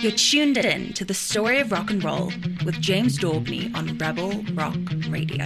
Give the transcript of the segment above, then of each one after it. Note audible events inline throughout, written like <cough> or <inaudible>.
You're tuned in to the story of rock and roll with James Daubney on Rebel Rock Radio.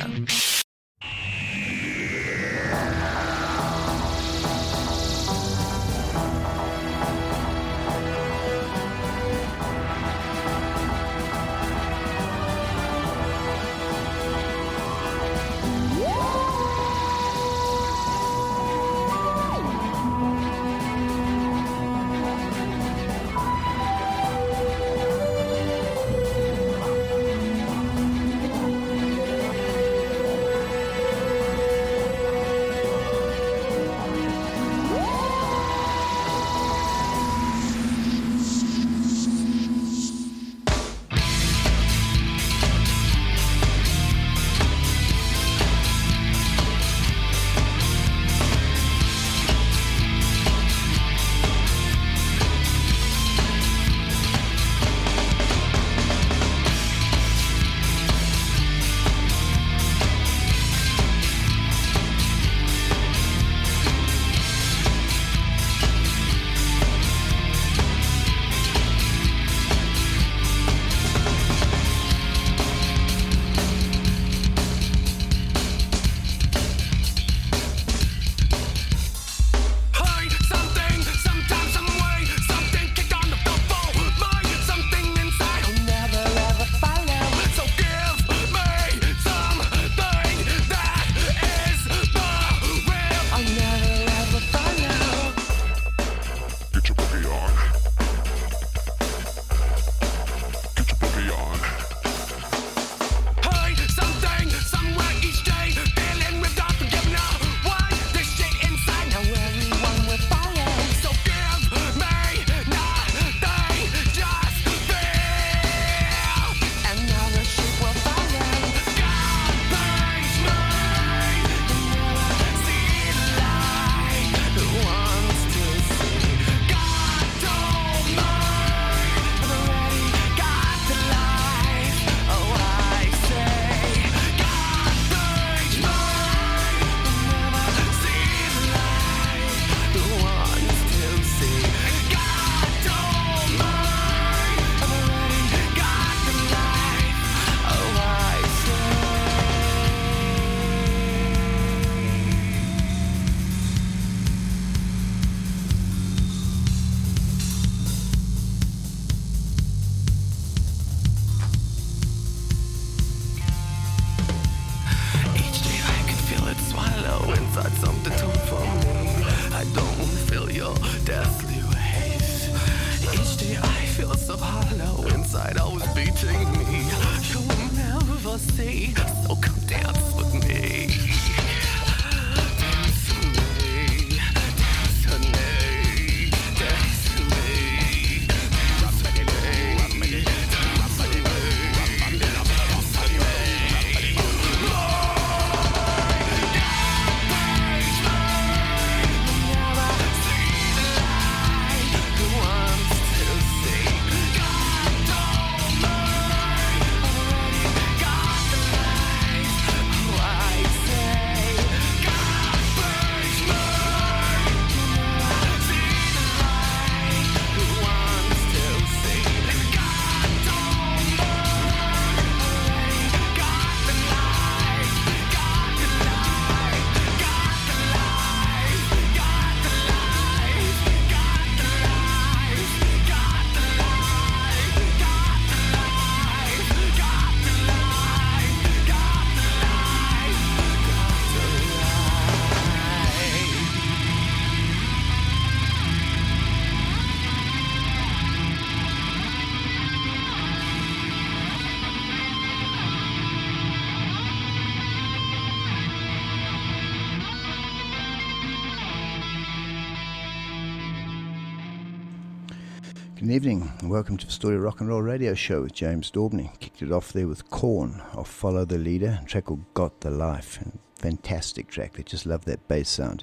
Good evening, and welcome to the Story Rock and Roll Radio Show with James Daubney. Kicked it off there with Korn of Follow the Leader, track called Got the Life. Fantastic track, I just love that bass sound.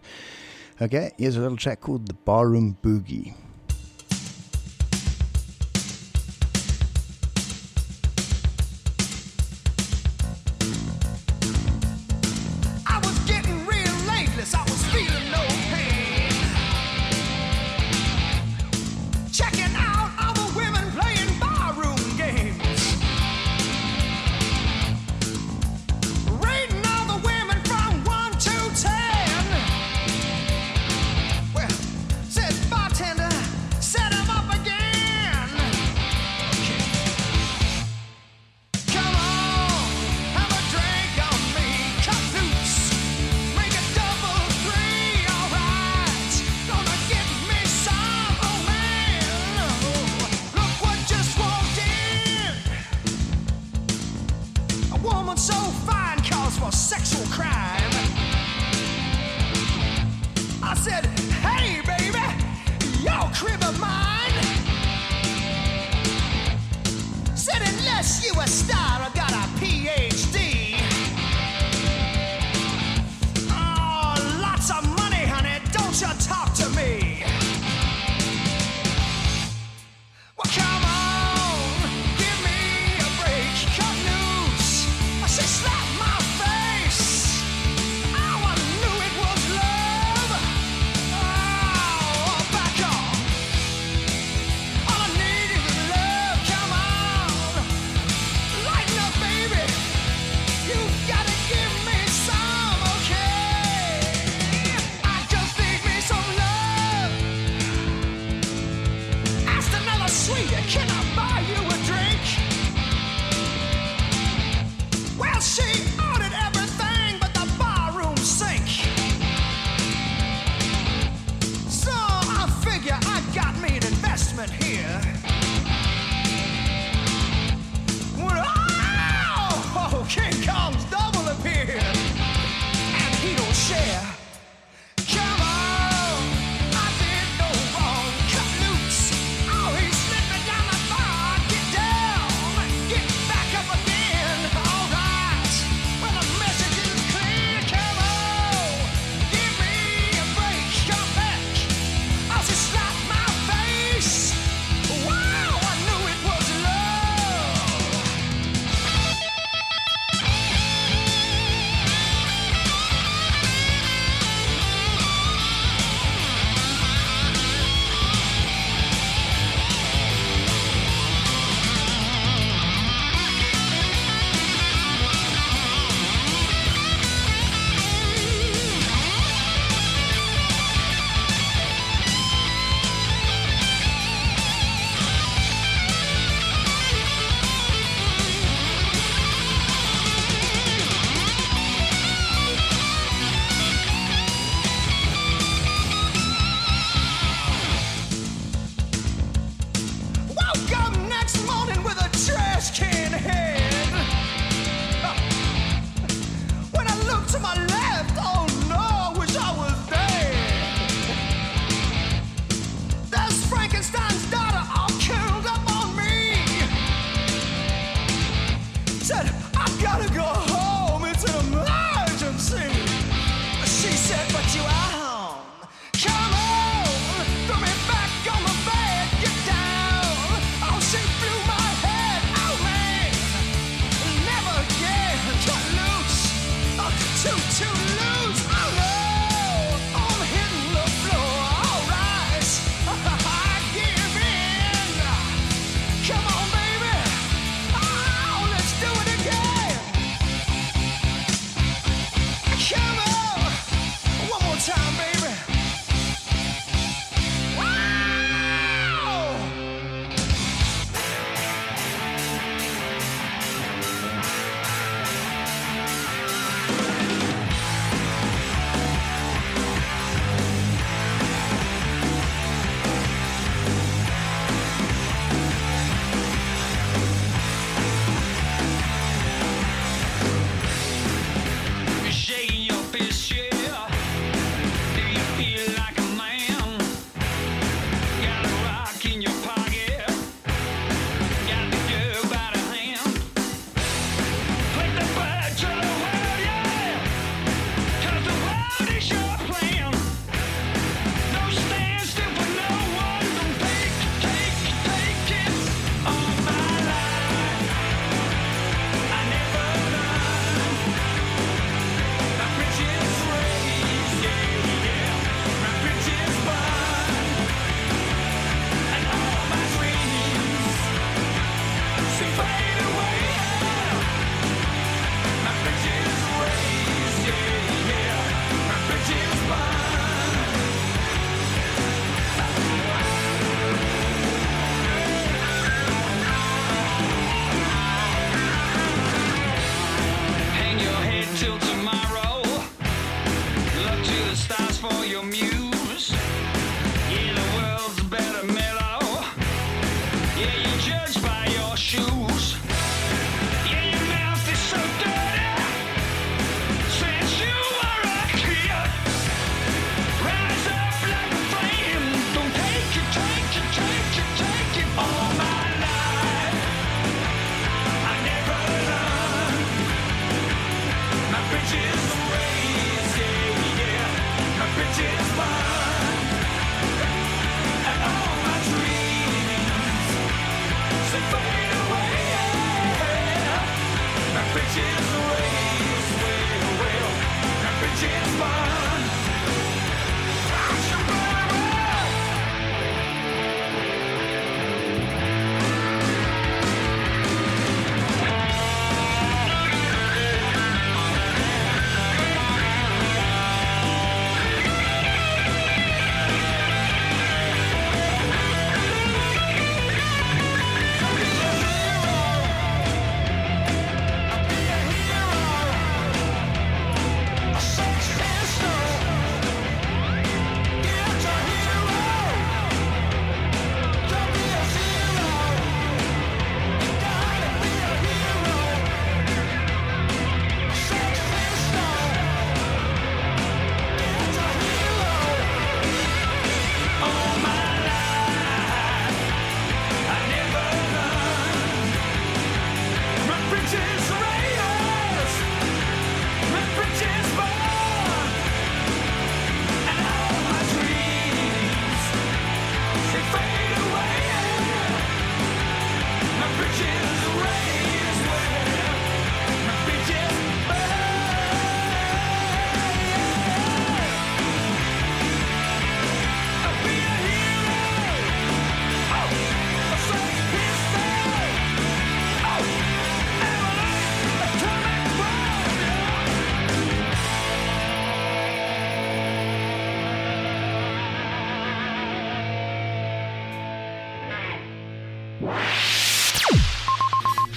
Okay, here's a little track called The Barroom Boogie. said,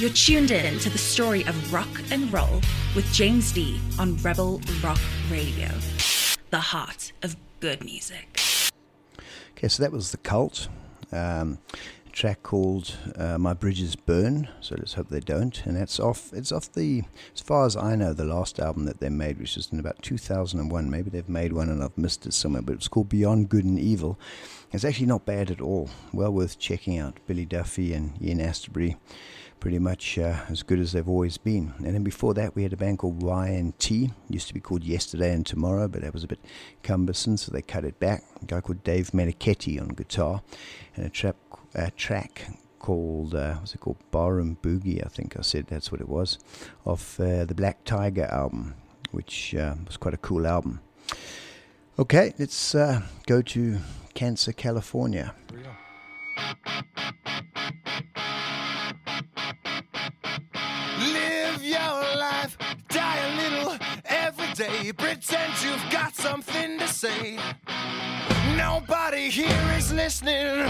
You're tuned in to the story of rock and roll with James D on Rebel Rock Radio, the heart of good music. Okay, so that was The Cult. Um, track called uh, My Bridges Burn, so let's hope they don't. And that's off, it's off the, as far as I know, the last album that they made, which is in about 2001. Maybe they've made one and I've missed it somewhere, but it's called Beyond Good and Evil. It's actually not bad at all. Well worth checking out. Billy Duffy and Ian Astbury pretty much uh, as good as they've always been. And then before that, we had a band called Y&T. Used to be called Yesterday and Tomorrow, but that was a bit cumbersome, so they cut it back. A guy called Dave Meniketti on guitar, and a, trap, a track called, uh, what's it called? Barroom Boogie, I think I said that's what it was, of uh, the Black Tiger album, which uh, was quite a cool album. Okay, let's uh, go to Cancer, California. Day. Pretend you've got something to say. Nobody here is listening.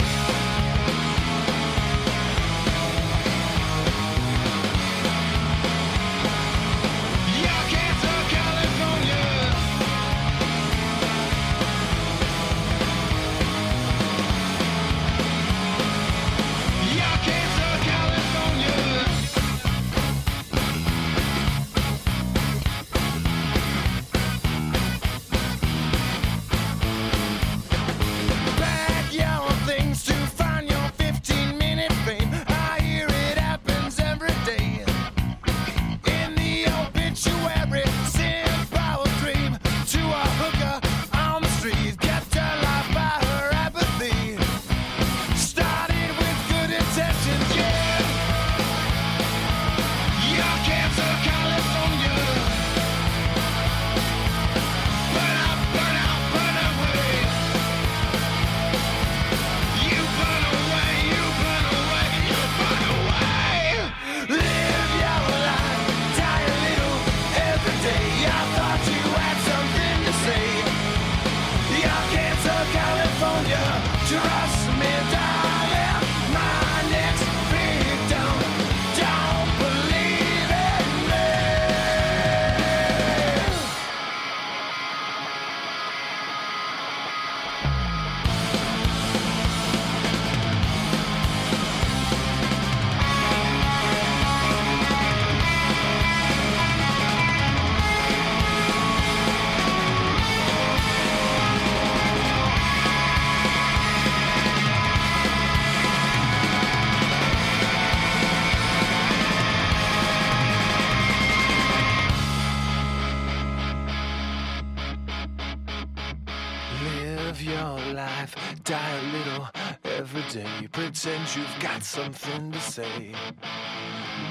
Pretend you've got something to say.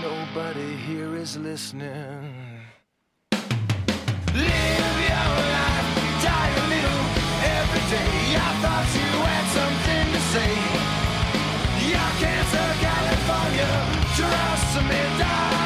Nobody here is listening. Live your life, die a little every day. I thought you had something to say. Your cancer, California, trust me, darling.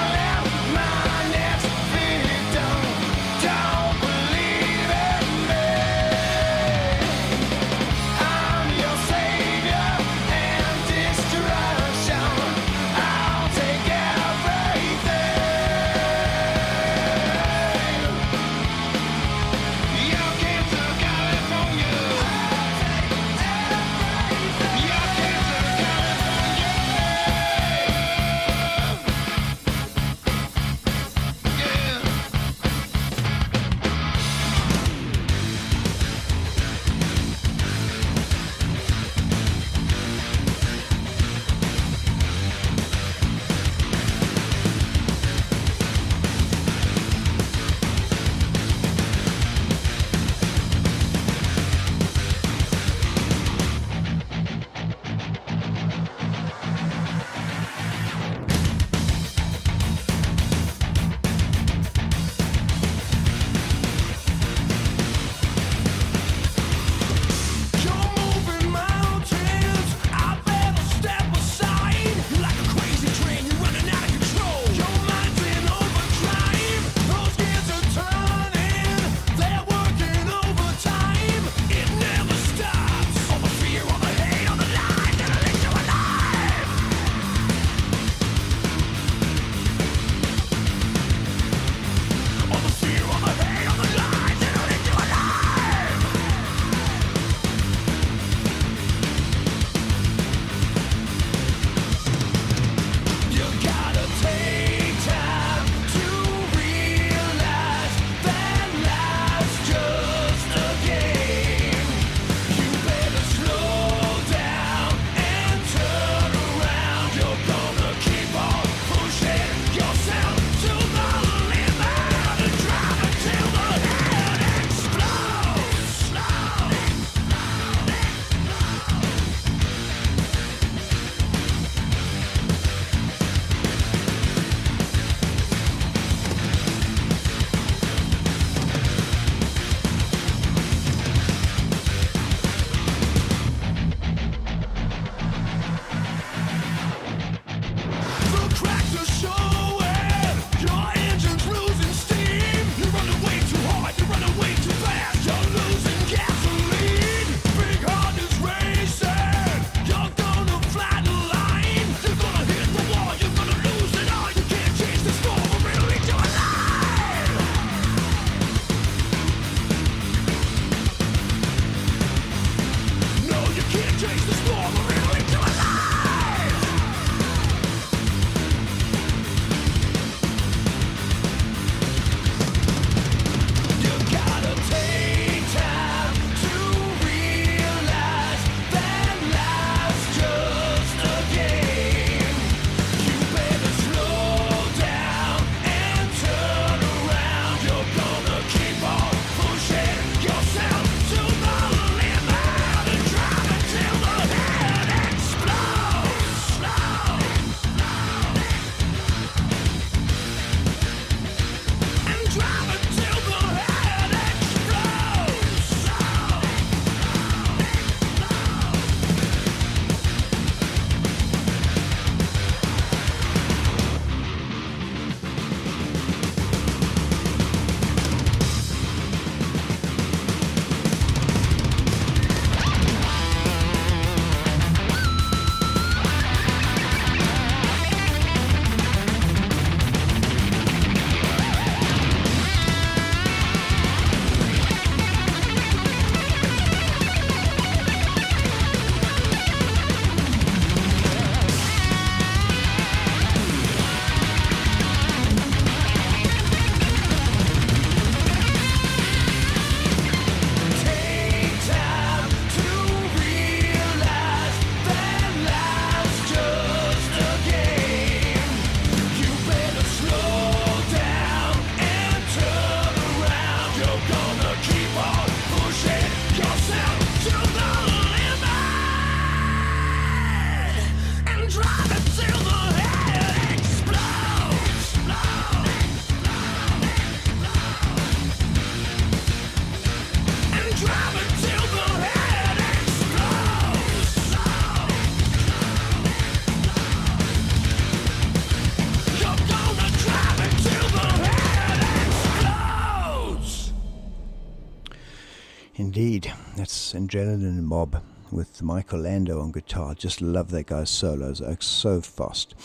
Adrenaline Mob with Mike Orlando on guitar. Just love that guy's solos, are so fast.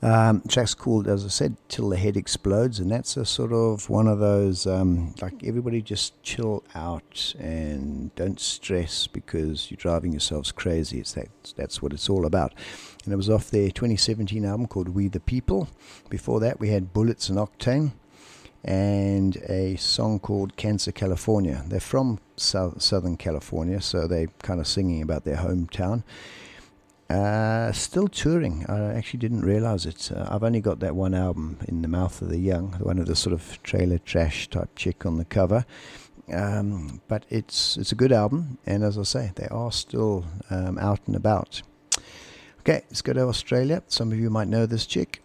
Um, track's called, as I said, Till the Head Explodes, and that's a sort of one of those, um, like everybody just chill out and don't stress because you're driving yourselves crazy. It's that, that's what it's all about. And it was off their 2017 album called We the People. Before that, we had Bullets and Octane and a song called Cancer California. They're from South, Southern California, so they're kind of singing about their hometown. Uh, still touring. I actually didn't realize it. Uh, I've only got that one album, In the Mouth of the Young, one of the sort of trailer trash type chick on the cover. Um, but it's it's a good album, and as I say, they are still um, out and about. Okay, let's go to Australia. Some of you might know this chick.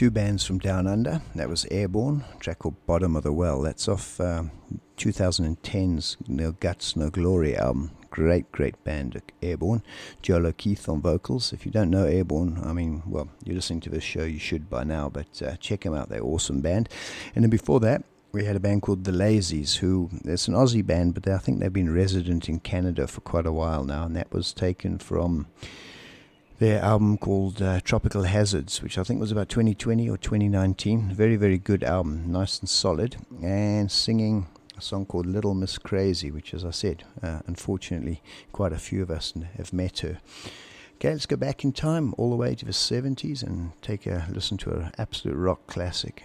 Two bands from Down Under. That was Airbourne, track called Bottom of the Well. That's off um 2010's No Guts, No Glory album. Great, great band, Airbourne. Joel O'Keeffe on vocals. If you don't know Airbourne, I mean, well, you're listening to this show, you should by now, but uh, check them out. They're awesome band. And then before that, we had a band called The Lazys, who it's an Aussie band, but I think they've been resident in Canada for quite a while now, and that was taken from their album called uh, Tropical Hazards, which I think was about 2020 or 2019. Very, very good album, nice and solid, and singing a song called Little Miss Crazy, which, as I said, uh, unfortunately, quite a few of us have met her. Okay, let's go back in time all the way to the 70s and take a listen to an absolute rock classic.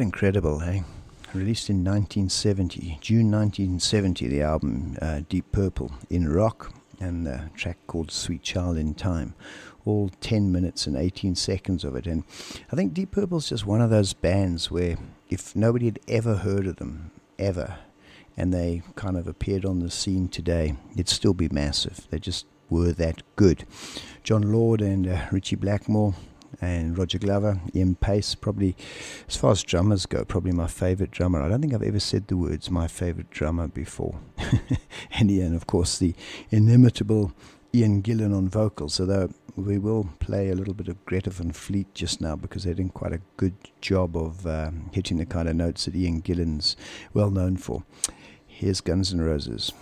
Quite incredible, hey? Released in 1970, June 1970, the album uh, Deep Purple in rock, and the track called Sweet Child in Time. All 10 minutes and 18 seconds of it. And I think Deep Purple's just one of those bands where if nobody had ever heard of them, ever, and they kind of appeared on the scene today, it'd still be massive. They just were that good. Jon Lord and uh, Ritchie Blackmore and Roger Glover, Ian Paice, probably, as far as drummers go, probably my favorite drummer. I don't think I've ever said the words my favorite drummer before. <laughs> and Ian, of course, the inimitable Ian Gillan on vocals. Although we will play a little bit of Greta Van Fleet just now because they're doing quite a good job of um, hitting the kind of notes that Ian Gillan's well known for. Here's Guns N' Roses.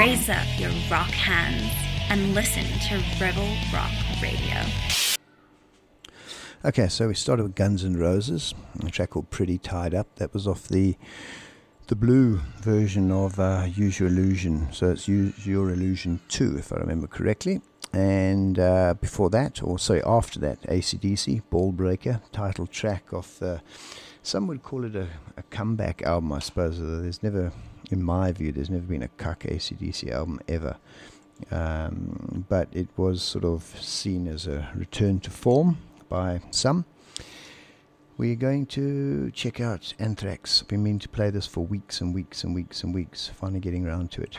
Raise up your rock hands and listen to Rebel Rock Radio. Okay, so we started with Guns N' Roses, a track called Pretty Tied Up. That was off the the blue version of uh, Use Your Illusion. So it's Use Your Illusion 2, if I remember correctly. And uh, before that, or sorry, after that, ACDC, Ballbreaker, title track of the, some would call it a, a comeback album, I suppose. There's never, in my view, there's never been a cuck ACDC album ever. Um, but it was sort of seen as a return to form by some. We're going to check out Anthrax. I've been meaning to play this for weeks and weeks and weeks and weeks, finally getting around to it.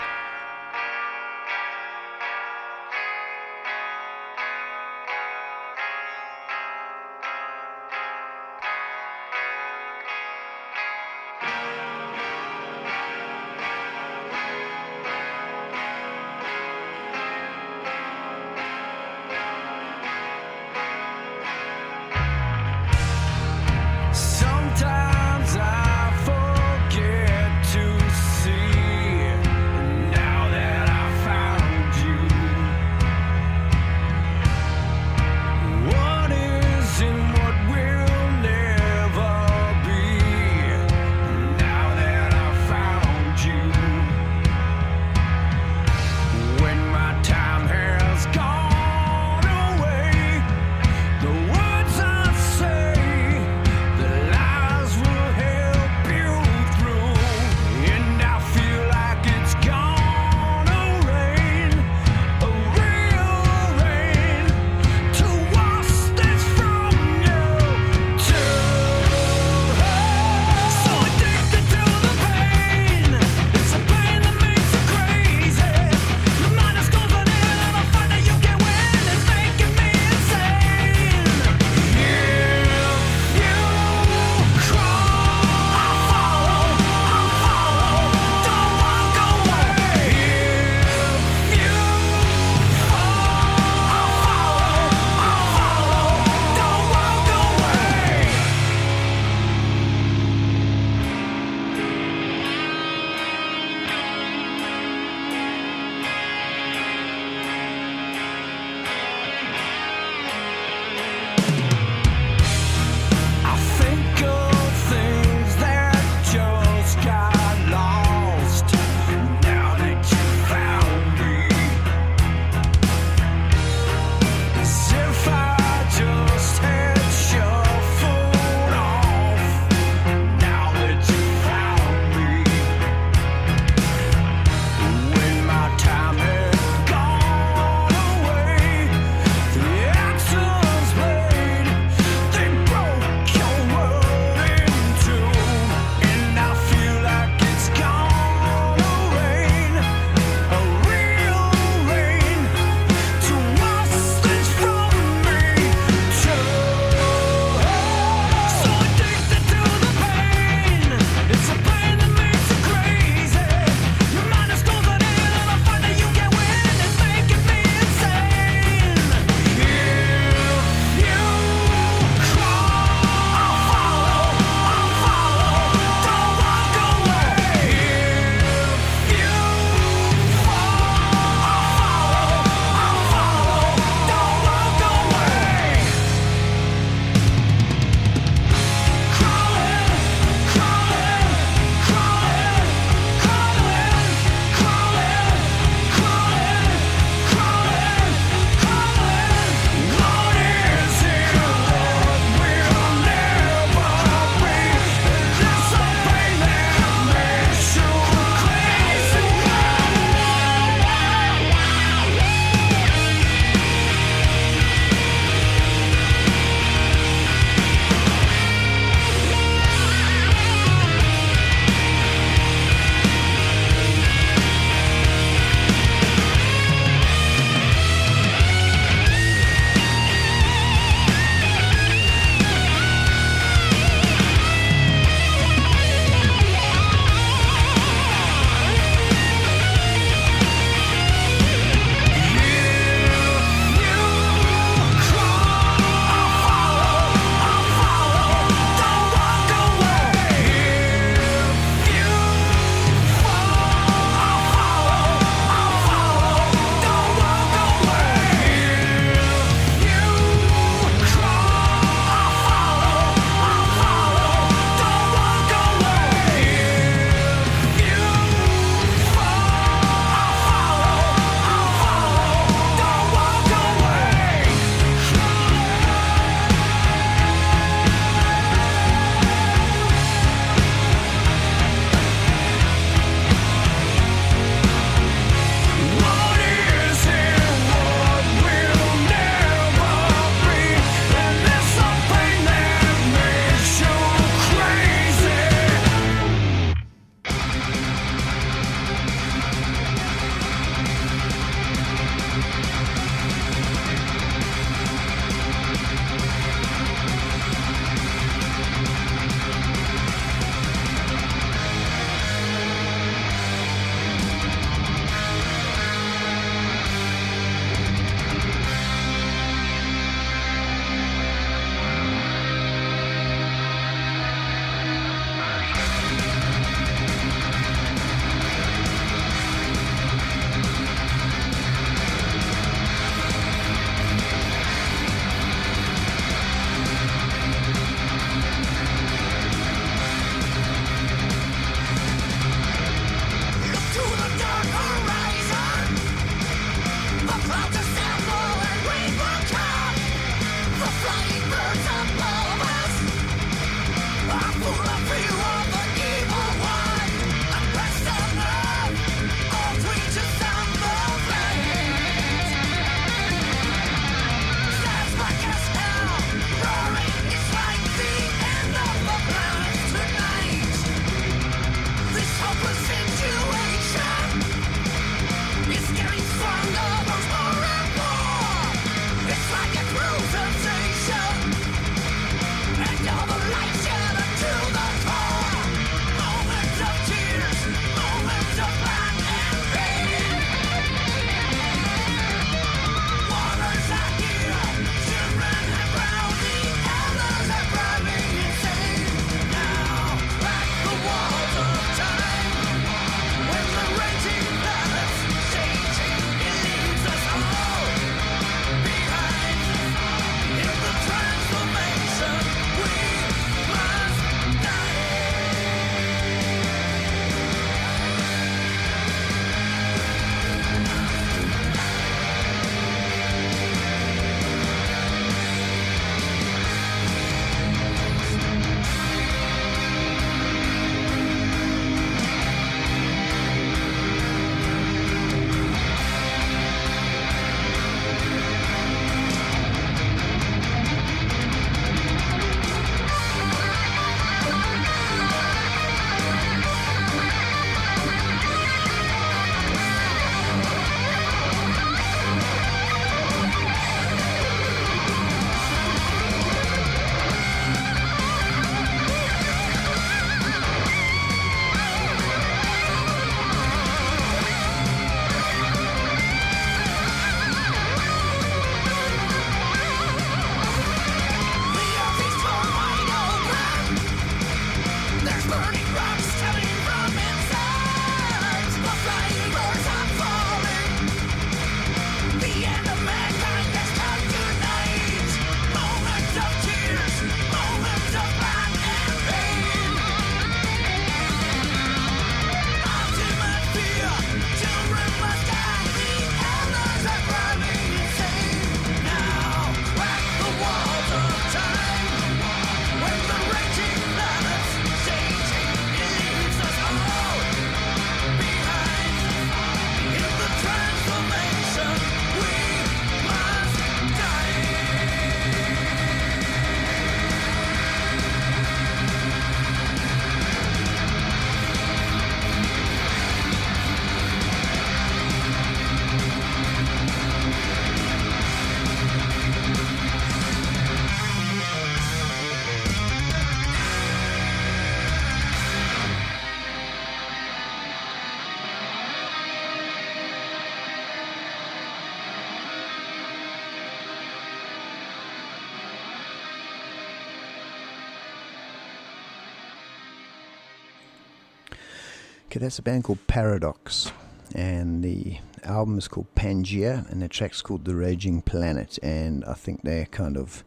Okay, that's a band called Paradox, and the album is called Pangea, and the track's called The Raging Planet. And I think they're kind of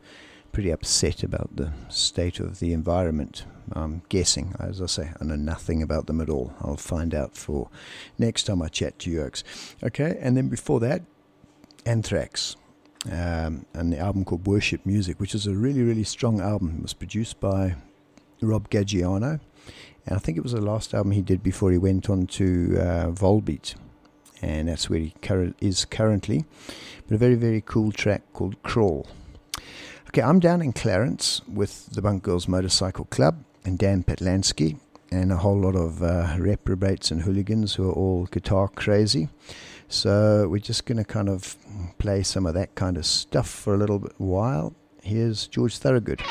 pretty upset about the state of the environment. I'm guessing, as I say, I know nothing about them at all. I'll find out for next time I chat to you, Oaks. Okay, and then before that, Anthrax. Um, and the album called Worship Music, which is a really, really strong album. It was produced by Rob Caggiano, and I think it was the last album he did before he went on to uh, Volbeat, and that's where he curr- is currently. But a very, very cool track called Crawl. Okay, I'm down in Clarens with the Bunk Girls Motorcycle Club and Dan Patlansky and a whole lot of uh, reprobates and hooligans who are all guitar crazy. So we're just going to kind of play some of that kind of stuff for a little bit while. Here's George Thorogood.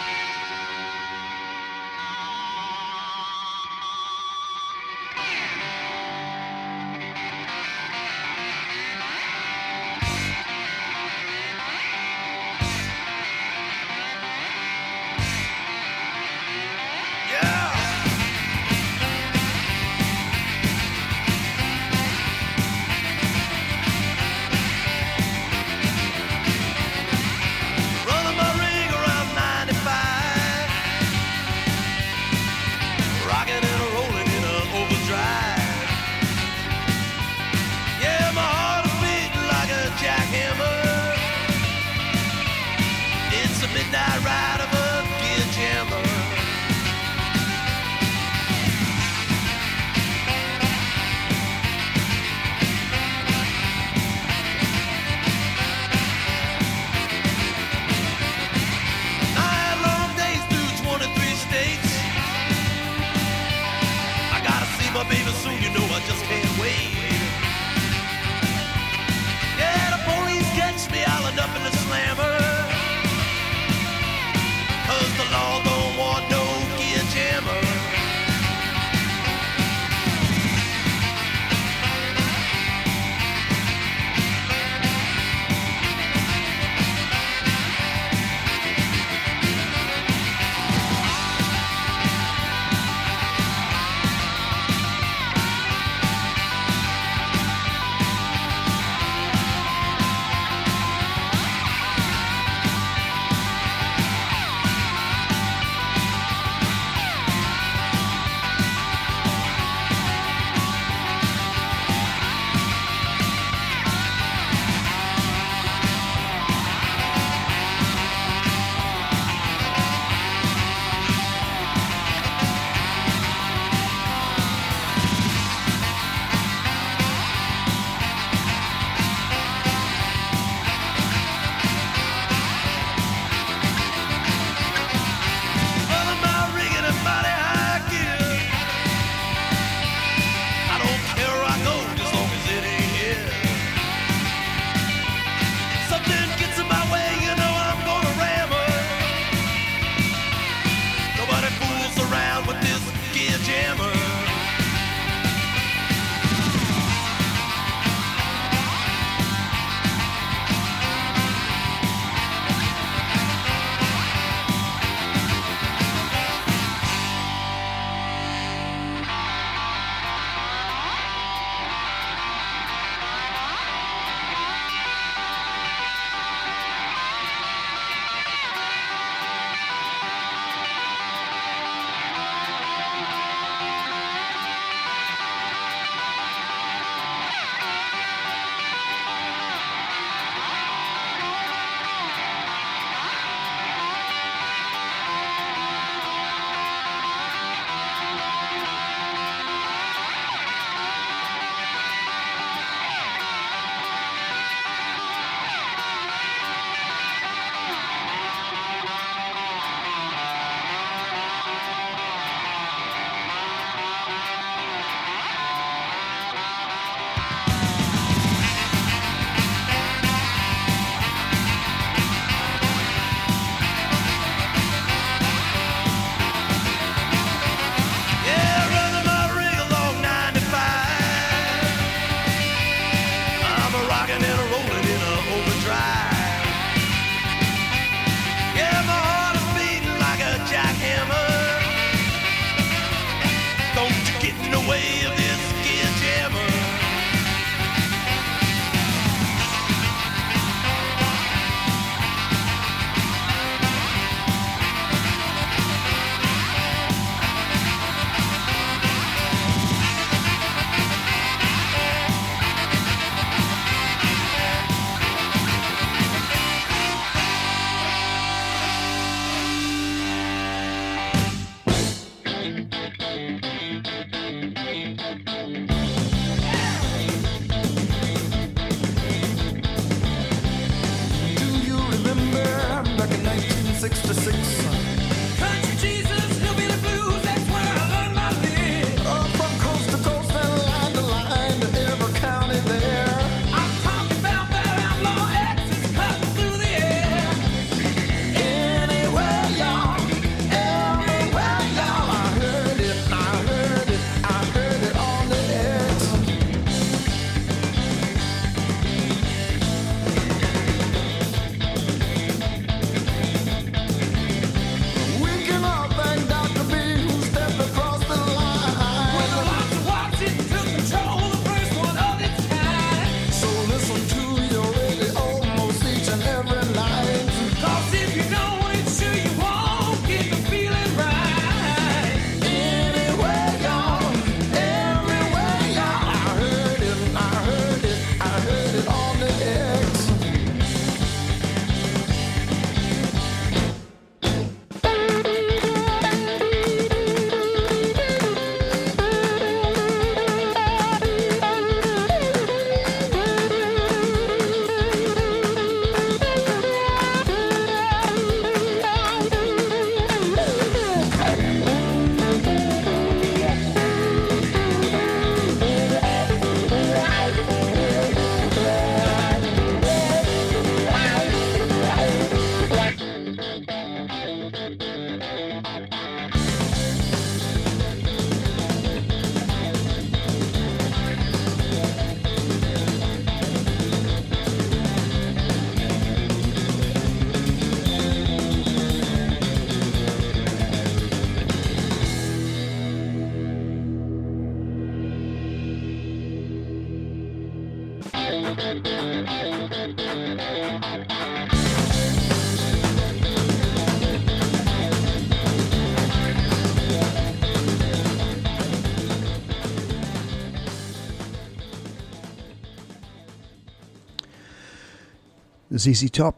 ZZ Top.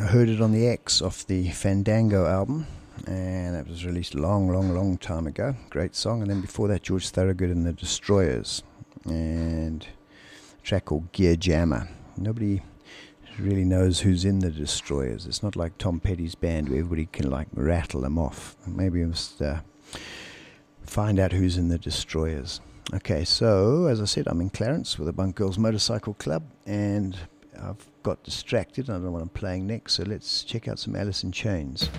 I heard it on the X off the Fandango album, and that was released a long, long, long time ago. Great song. And then before that, George Thorogood and the Destroyers, and a track called Gear Jammer. Nobody really knows who's in the Destroyers. It's not like Tom Petty's band where everybody can like rattle them off. Maybe we must uh, find out who's in the Destroyers. Okay, so as I said, I'm in Clarens with the Bunk Girls Motorcycle Club, and I've got distracted. I don't know what I'm playing next, so let's check out some Alice in Chains.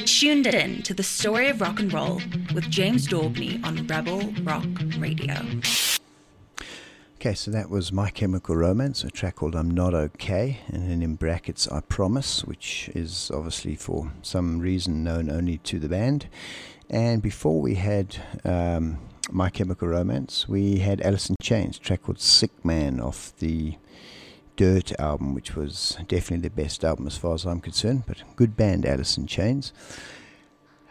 You're tuned in to the story of rock and roll with James Daubney on Rebel Rock Radio. Okay, so that was My Chemical Romance, a track called I'm Not Okay, and then in brackets I Promise, which is obviously for some reason known only to the band. And before we had um, My Chemical Romance, we had Alice in Chains, track called Sick Man off the Dirt album, which was definitely the best album as far as I'm concerned, but good band, Alice in Chains.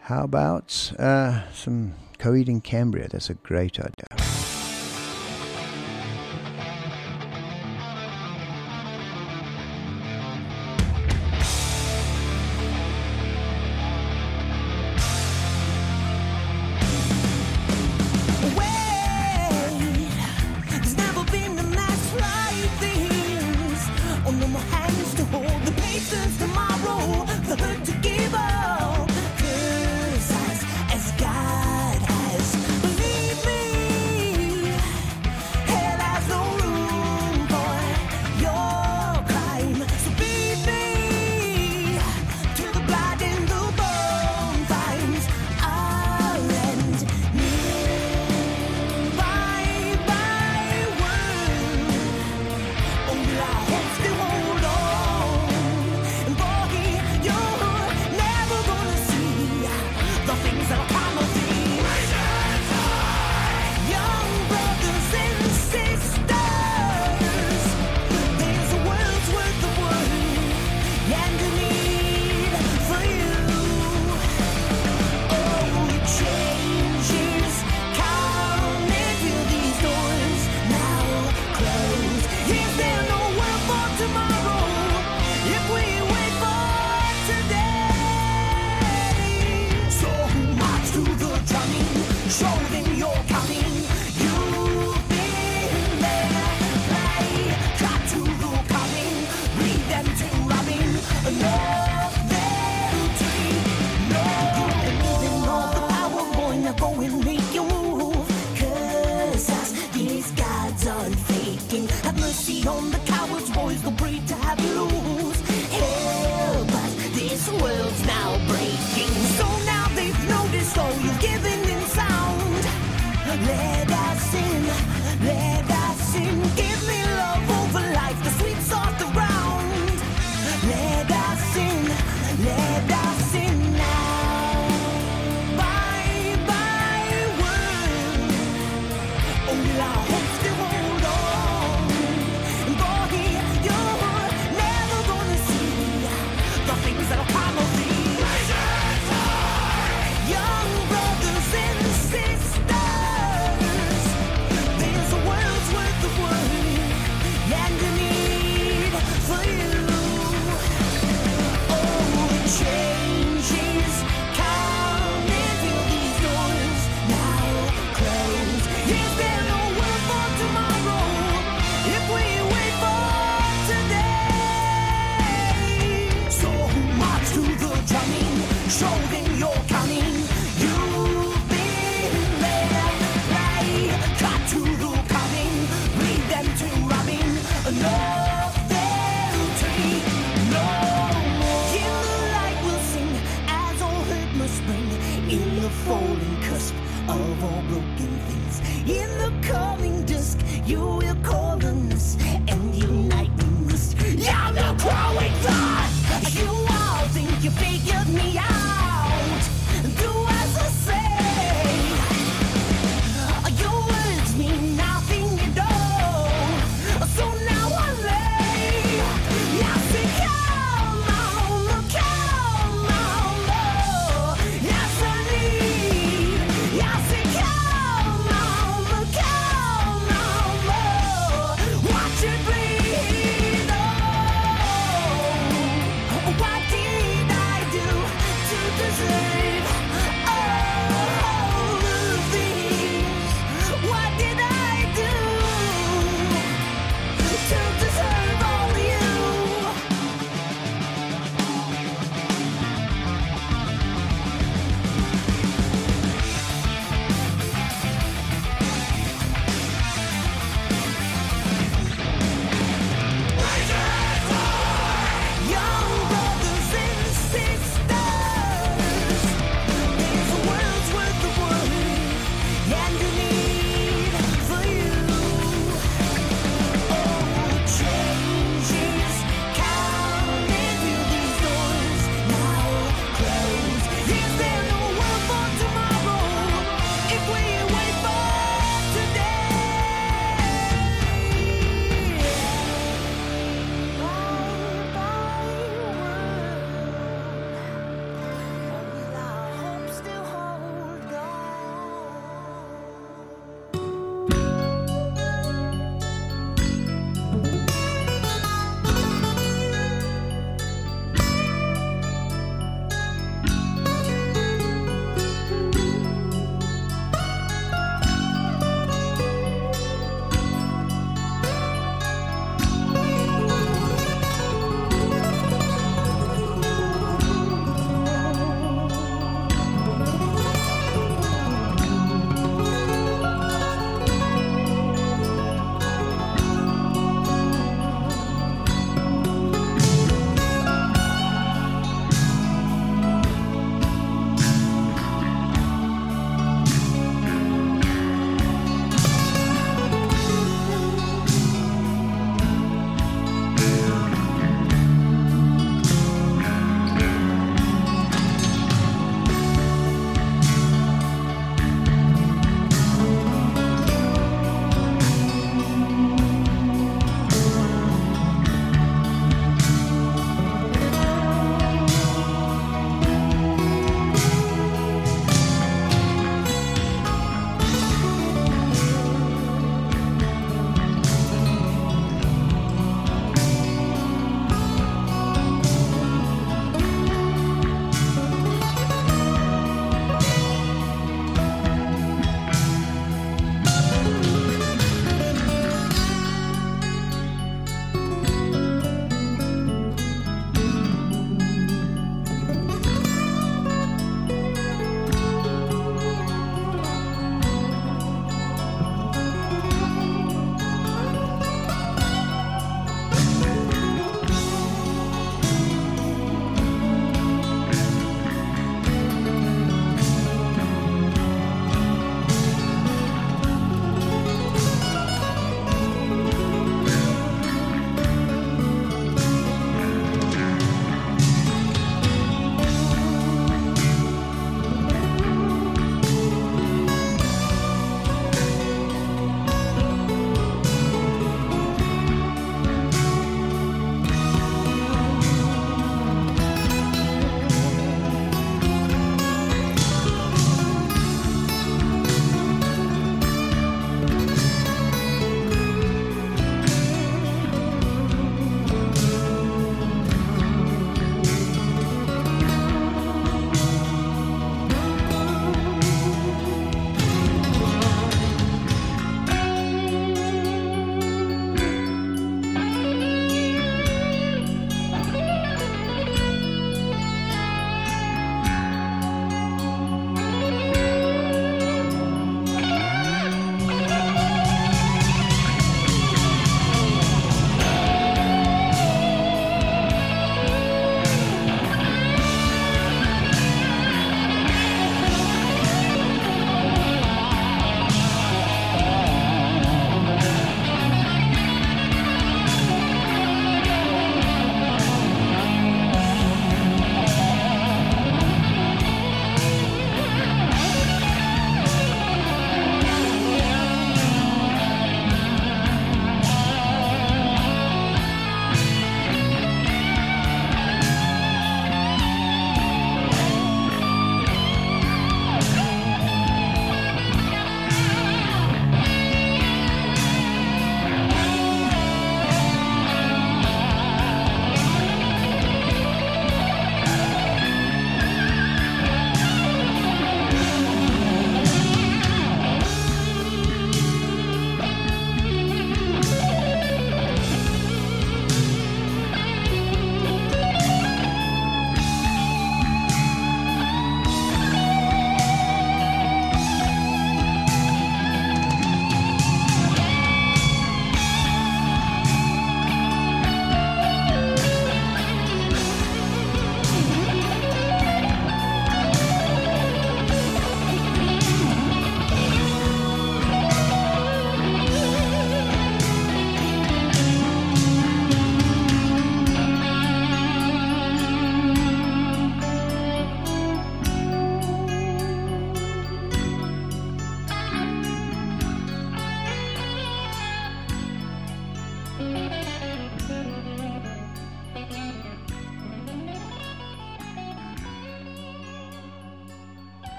How about uh, some Coheed in Cambria? That's a great idea.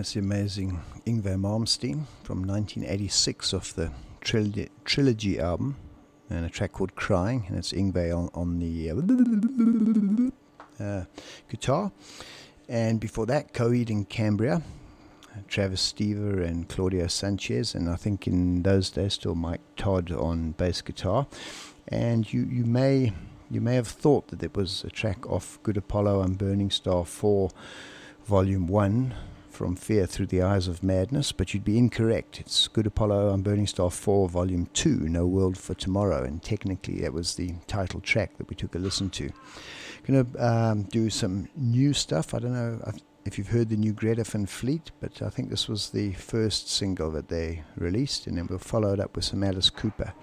That's the amazing Yngwie Malmsteen from 1986 off the Trilogy, album, and a track called Crying, and it's Ingvar on, on the uh, guitar. And before that, Coheed in Cambria, Travis Stever and Claudio Sanchez, and I think in those days still Mike Todd on bass guitar. And you, you may you may have thought that it was a track off Good Apollo and Burning Star 4, Volume 1, from Fear Through the Eyes of Madness, but you'd be incorrect. It's Good Apollo on Burning Star 4, Volume 2, No World for Tomorrow, and technically that was the title track that we took a listen to. To um, do some new stuff. I don't know if you've heard the new Greta Van Fleet, but I think this was the first single that they released, and then we'll follow it up with some Alice Cooper.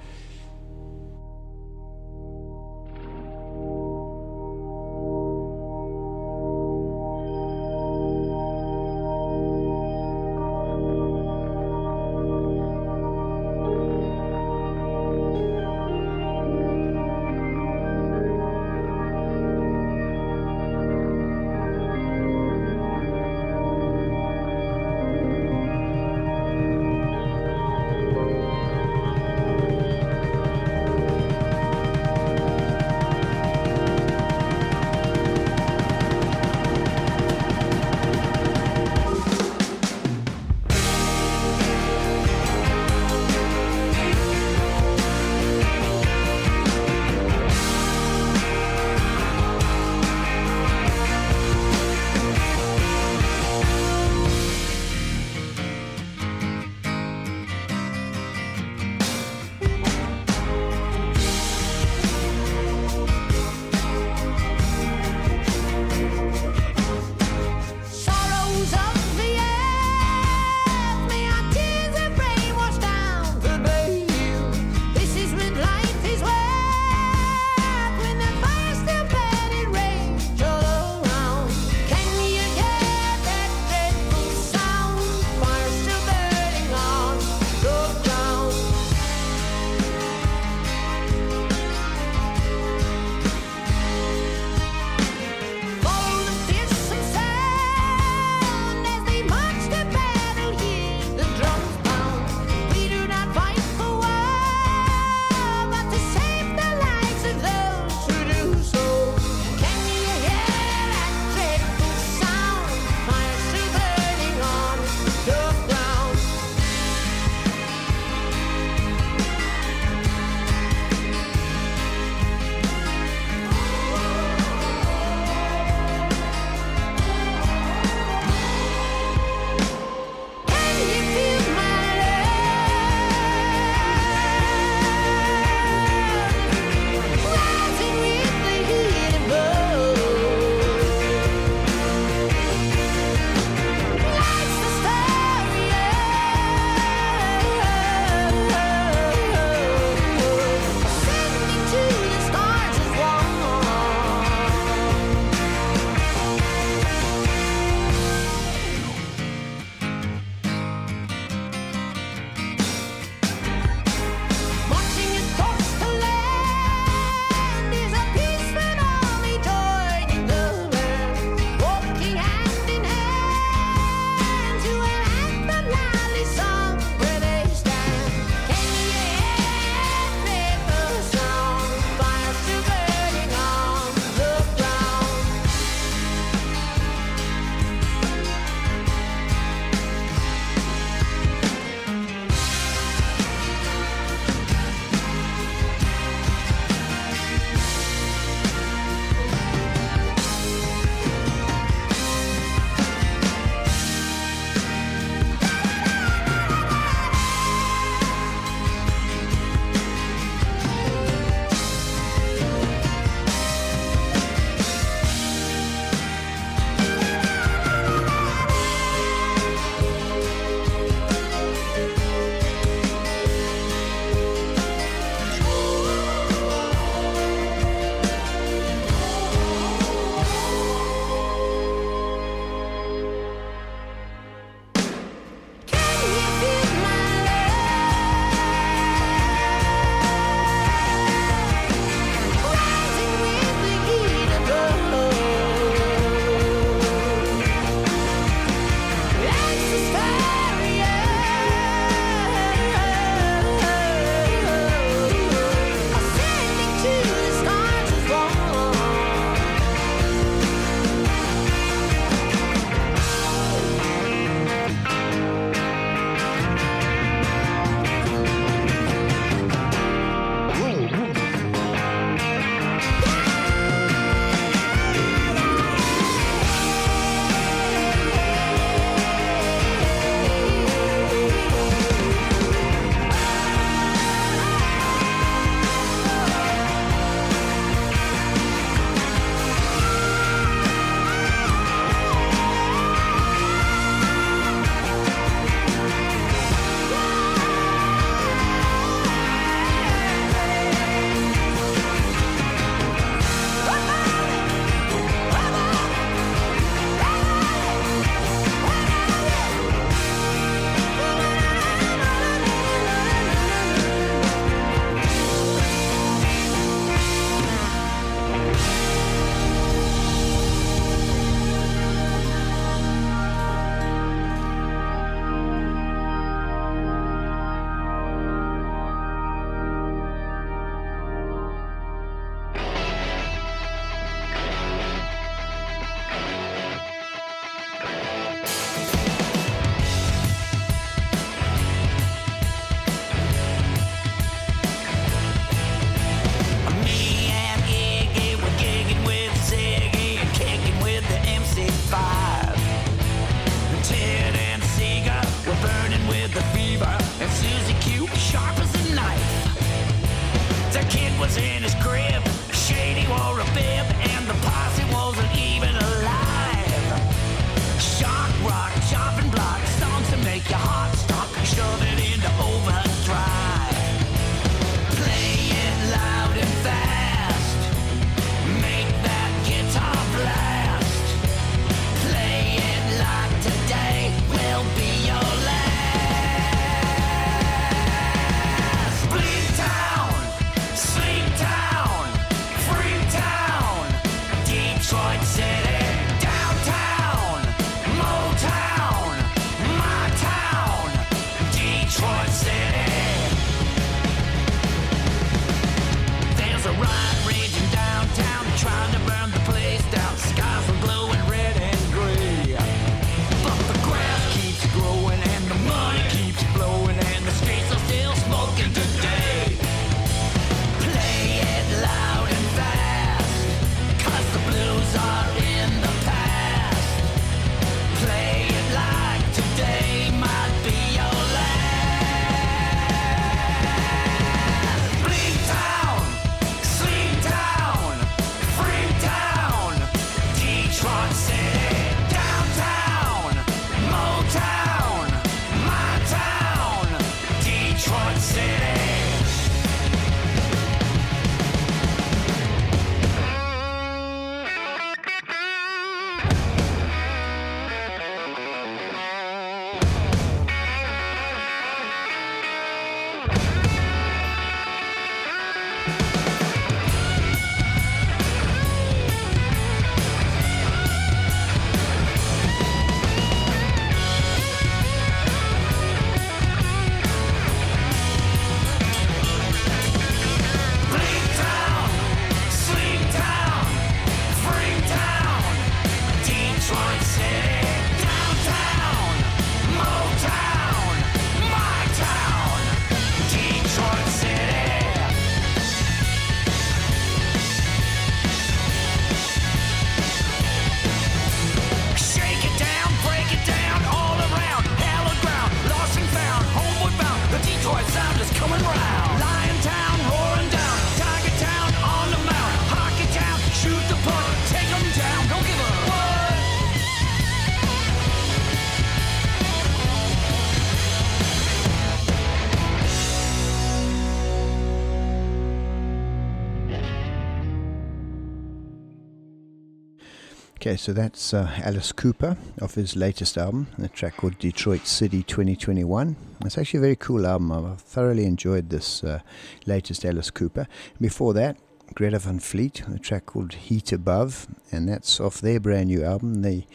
So that's uh, Alice Cooper off his latest album, a track called Detroit City 2021. It's actually a very cool album. I've thoroughly enjoyed this uh, latest Alice Cooper. Before that, Greta Van Fleet, a track called Heat Above, and that's off their brand new album. They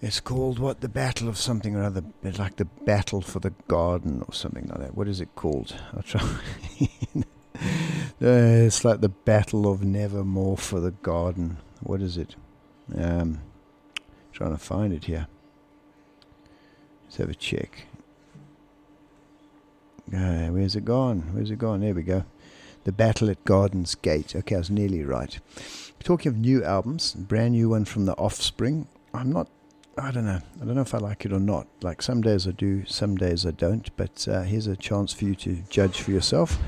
it's called what? The Battle of something or other. It's like the Battle for the Garden or something like that. What is it called? I'll try. <laughs> Uh, it's like the Battle of Nevermore for the Garden. What is it? Um, trying to find it here. Let's have a check. Uh, where's it gone? Where's it gone? There we go. The Battle at Gardens Gate. Okay, I was nearly right. Talking of new albums, brand new one from The Offspring. I'm not. I don't know. I don't know if I like it or not. Like some days I do, some days I don't. But uh, here's a chance for you to judge for yourself.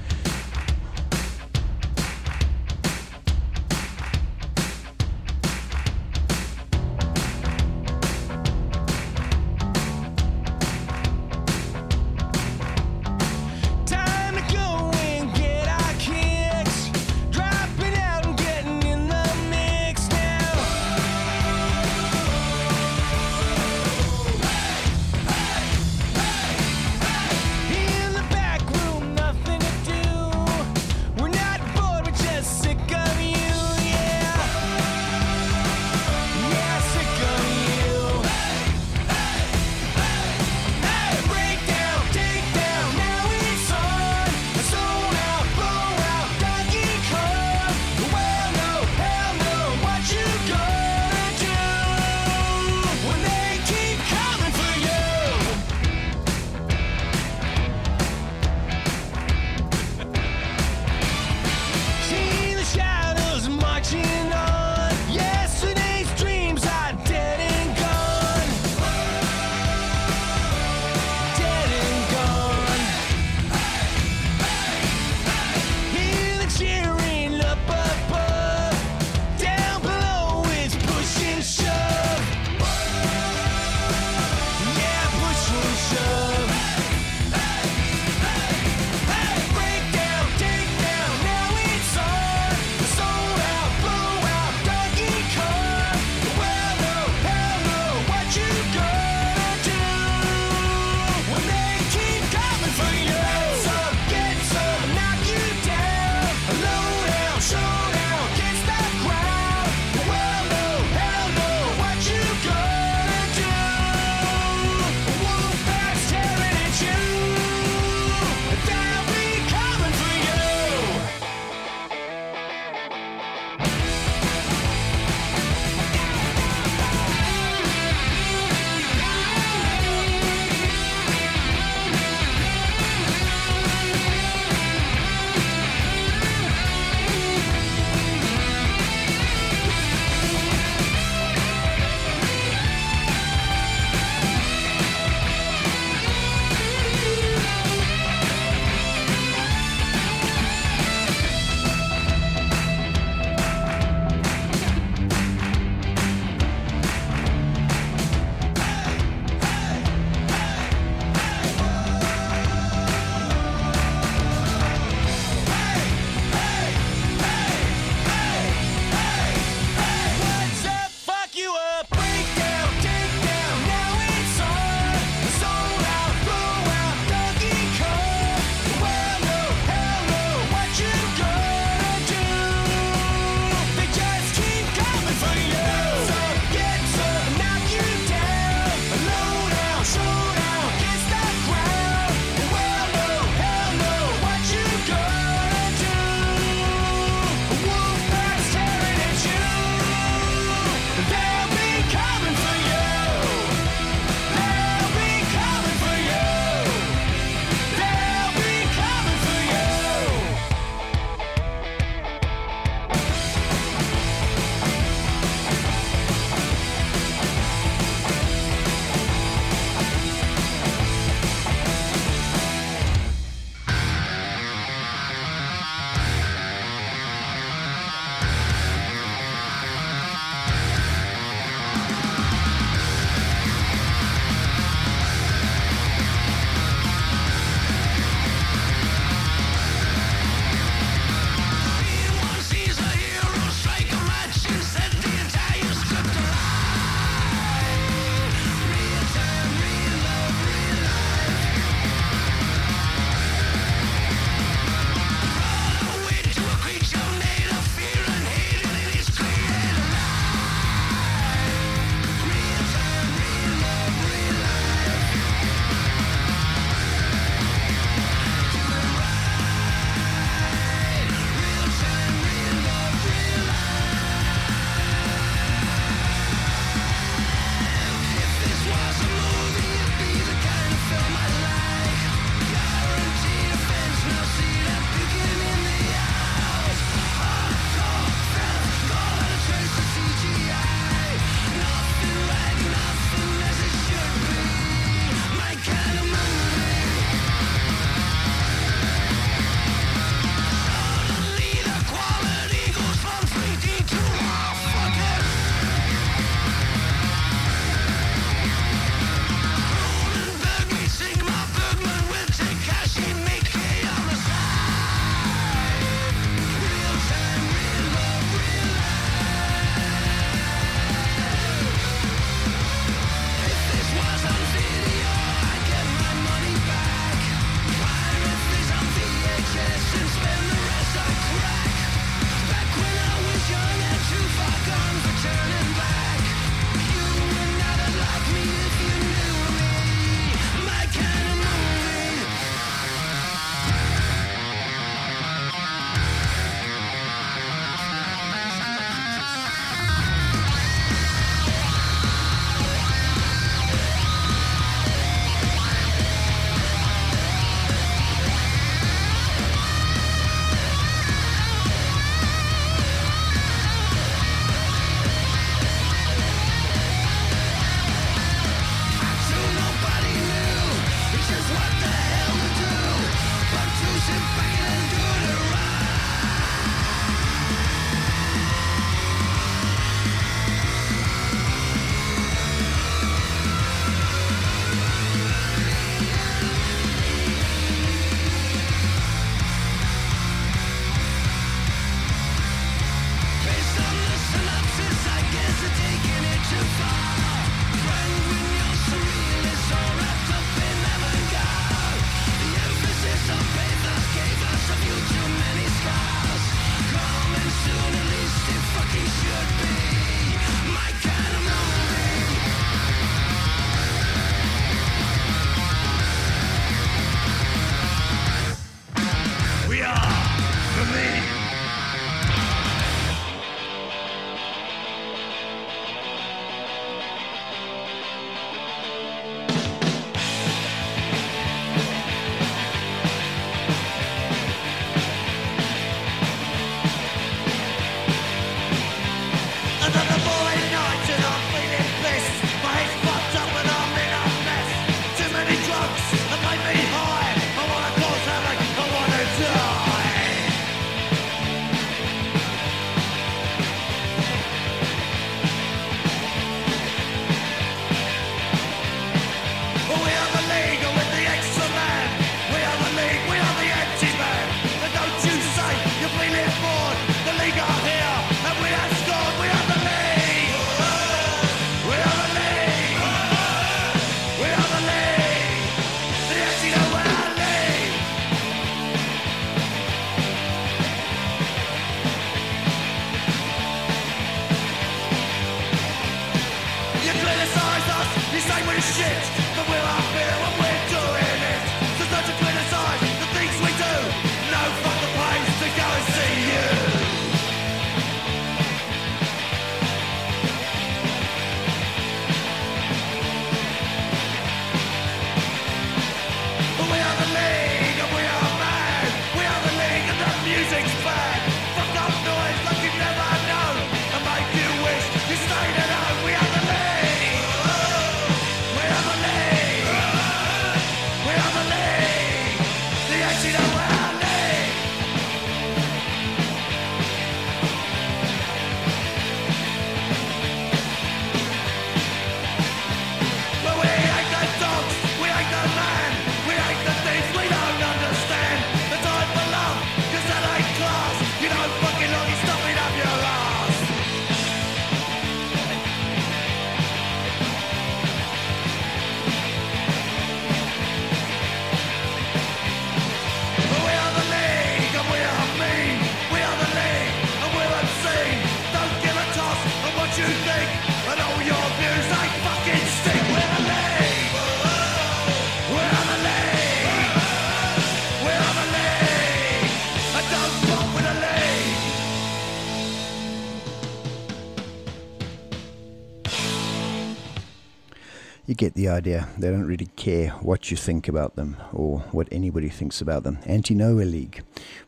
Get the idea. They don't really care what you think about them or what anybody thinks about them. Anti-Nowhere League,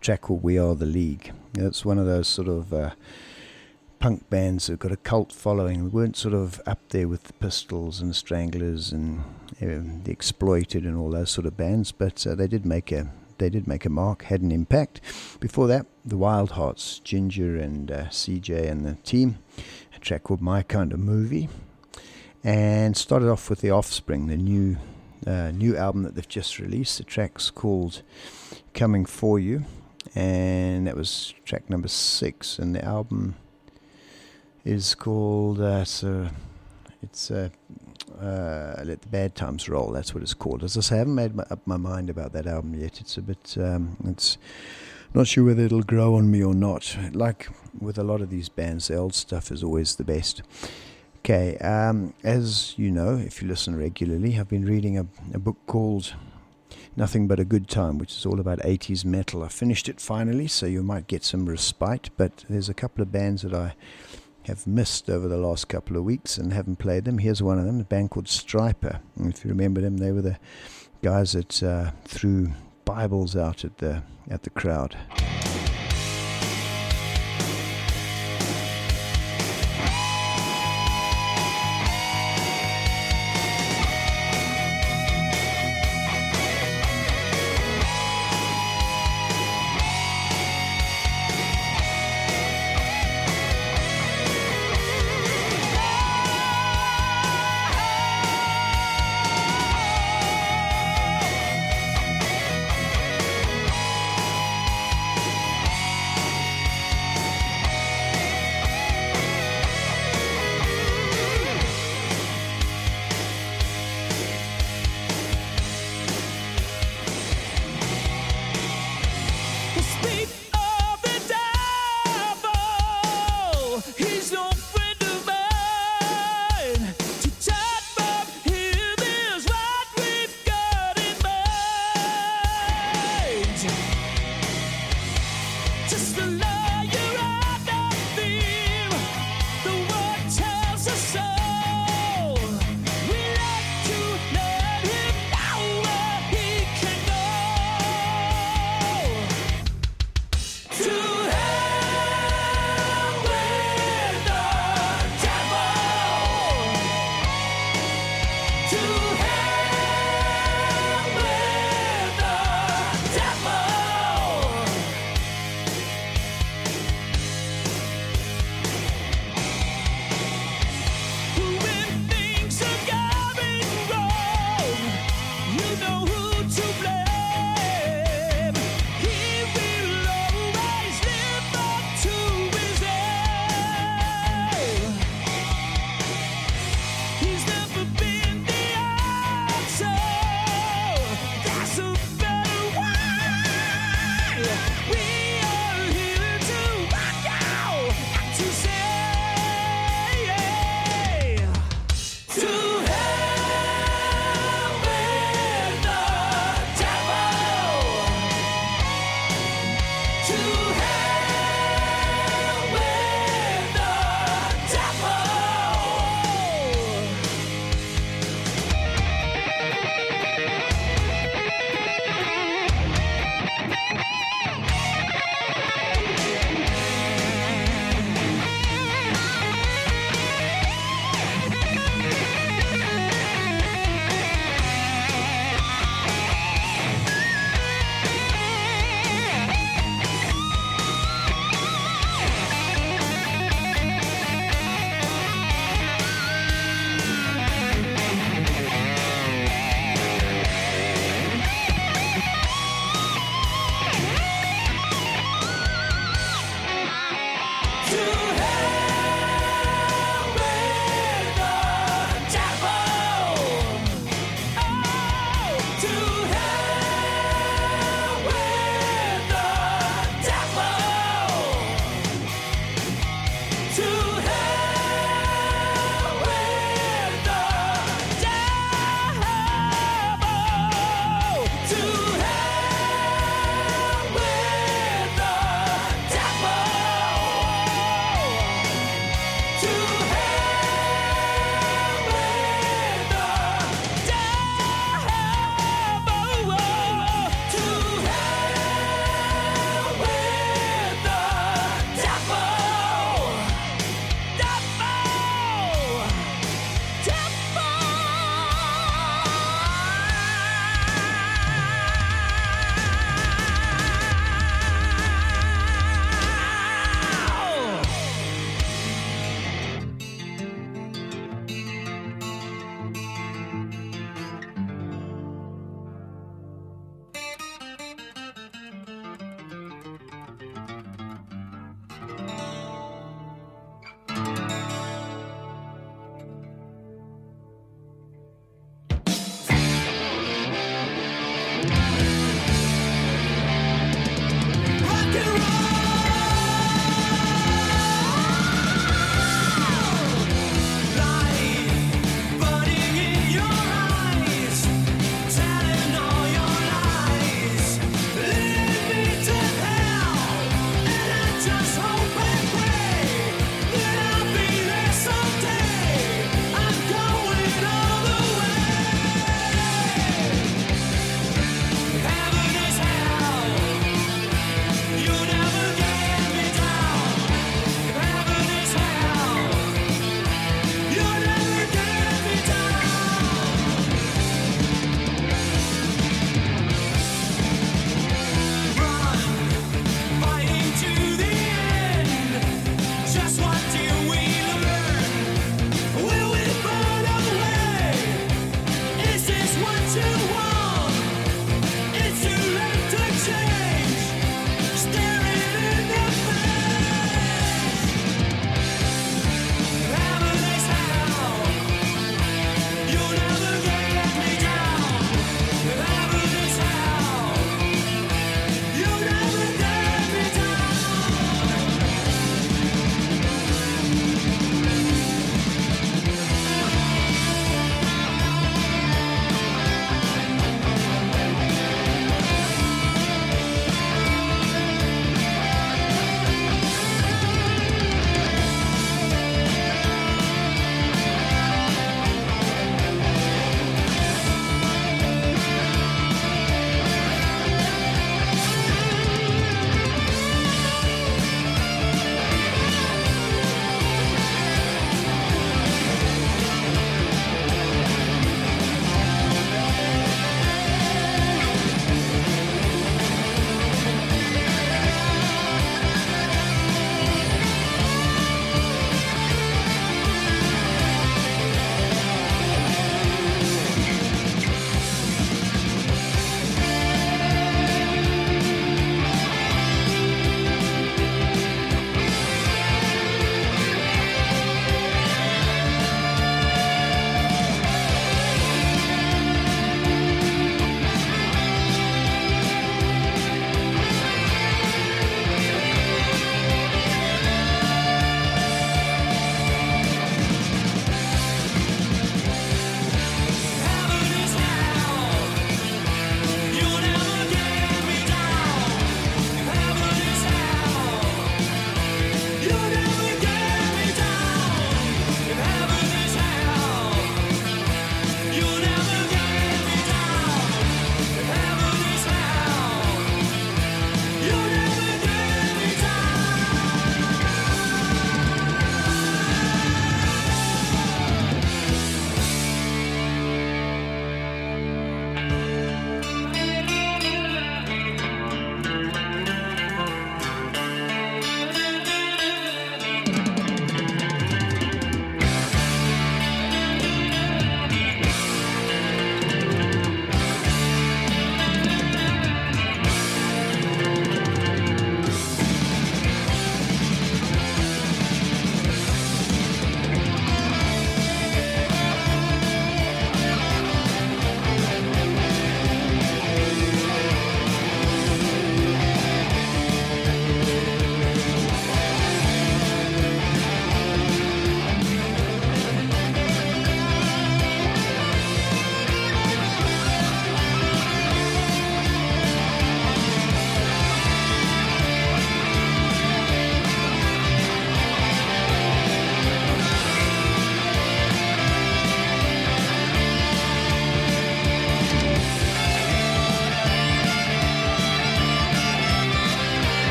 track called We Are the League. It's one of those sort of uh, punk bands that got a cult following. We weren't sort of up there with the Pistols and the Stranglers and um, the Exploited and all those sort of bands, but uh, they did make a they did make a mark, had an impact. Before that, the Wildhearts, Ginger and uh, CJ and the team, a track called My Kind of Movie and started off with the Offspring, the new uh, new album that they've just released. The track's called "Coming for You," and that was track number six. And the album is called uh, it's uh, "Let the Bad Times Roll." That's what it's called. As I say, I haven't made my, up my mind about that album yet. It's a bit um, it's not sure whether it'll grow on me or not. Like with a lot of these bands, the old stuff is always the best. Okay, um, as you know, if you listen regularly, I've been reading a, a book called Nothing But a Good Time, which is all about 80s metal. I finished it finally, so you might get some respite, but there's a couple of bands that I have missed over the last couple of weeks and haven't played them. Here's one of them, a band called Stryper. And if you remember them, they were the guys that uh, threw Bibles out at the at the crowd.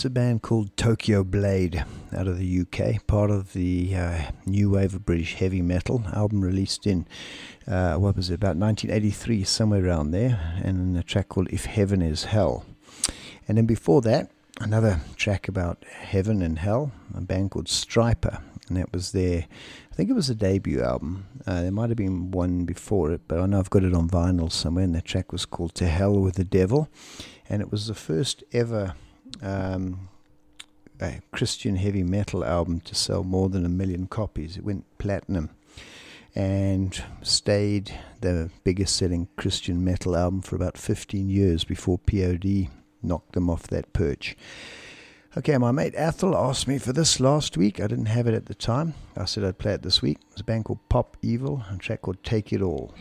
It's a band called Tokyo Blade out of the UK, part of the uh, new wave of British heavy metal. Album released in, uh, what was it, about 1983, somewhere around there, and a track called If Heaven Is Hell. And then before that, another track about heaven and hell, a band called Stryper, and that was their, I think it was a debut album. Uh, there might have been one before it, but I know I've got it on vinyl somewhere, and the track was called To Hell with the Devil, and it was the first ever um, a Christian heavy metal album to sell more than a million copies. It went platinum and stayed the biggest selling Christian metal album for about 15 years before POD knocked them off that perch. Okay, my mate Athel asked me for this last week. I didn't have it at the time. I said I'd play it this week. It's a band called Pop Evil, and a track called Take It All.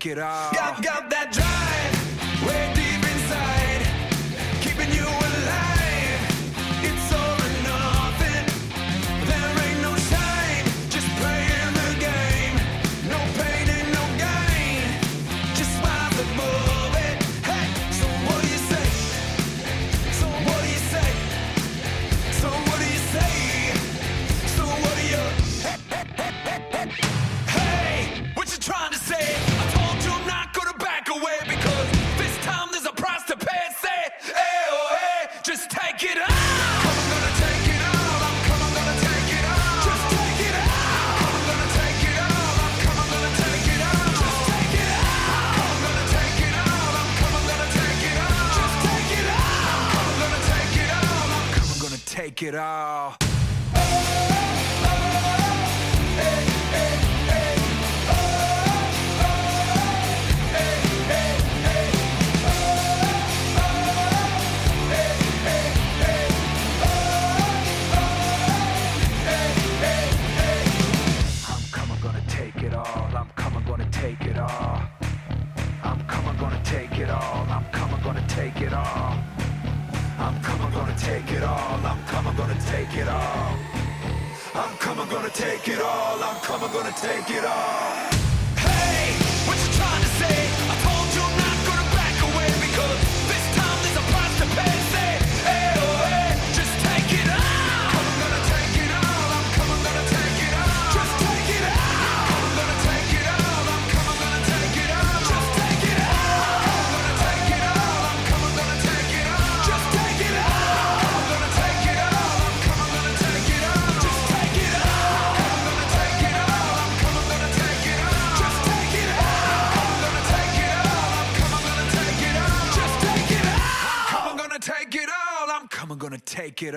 Get out. Got, got that drive. it all. take it all. I'm coming, gonna take it all. I'm coming, gonna take it all. it.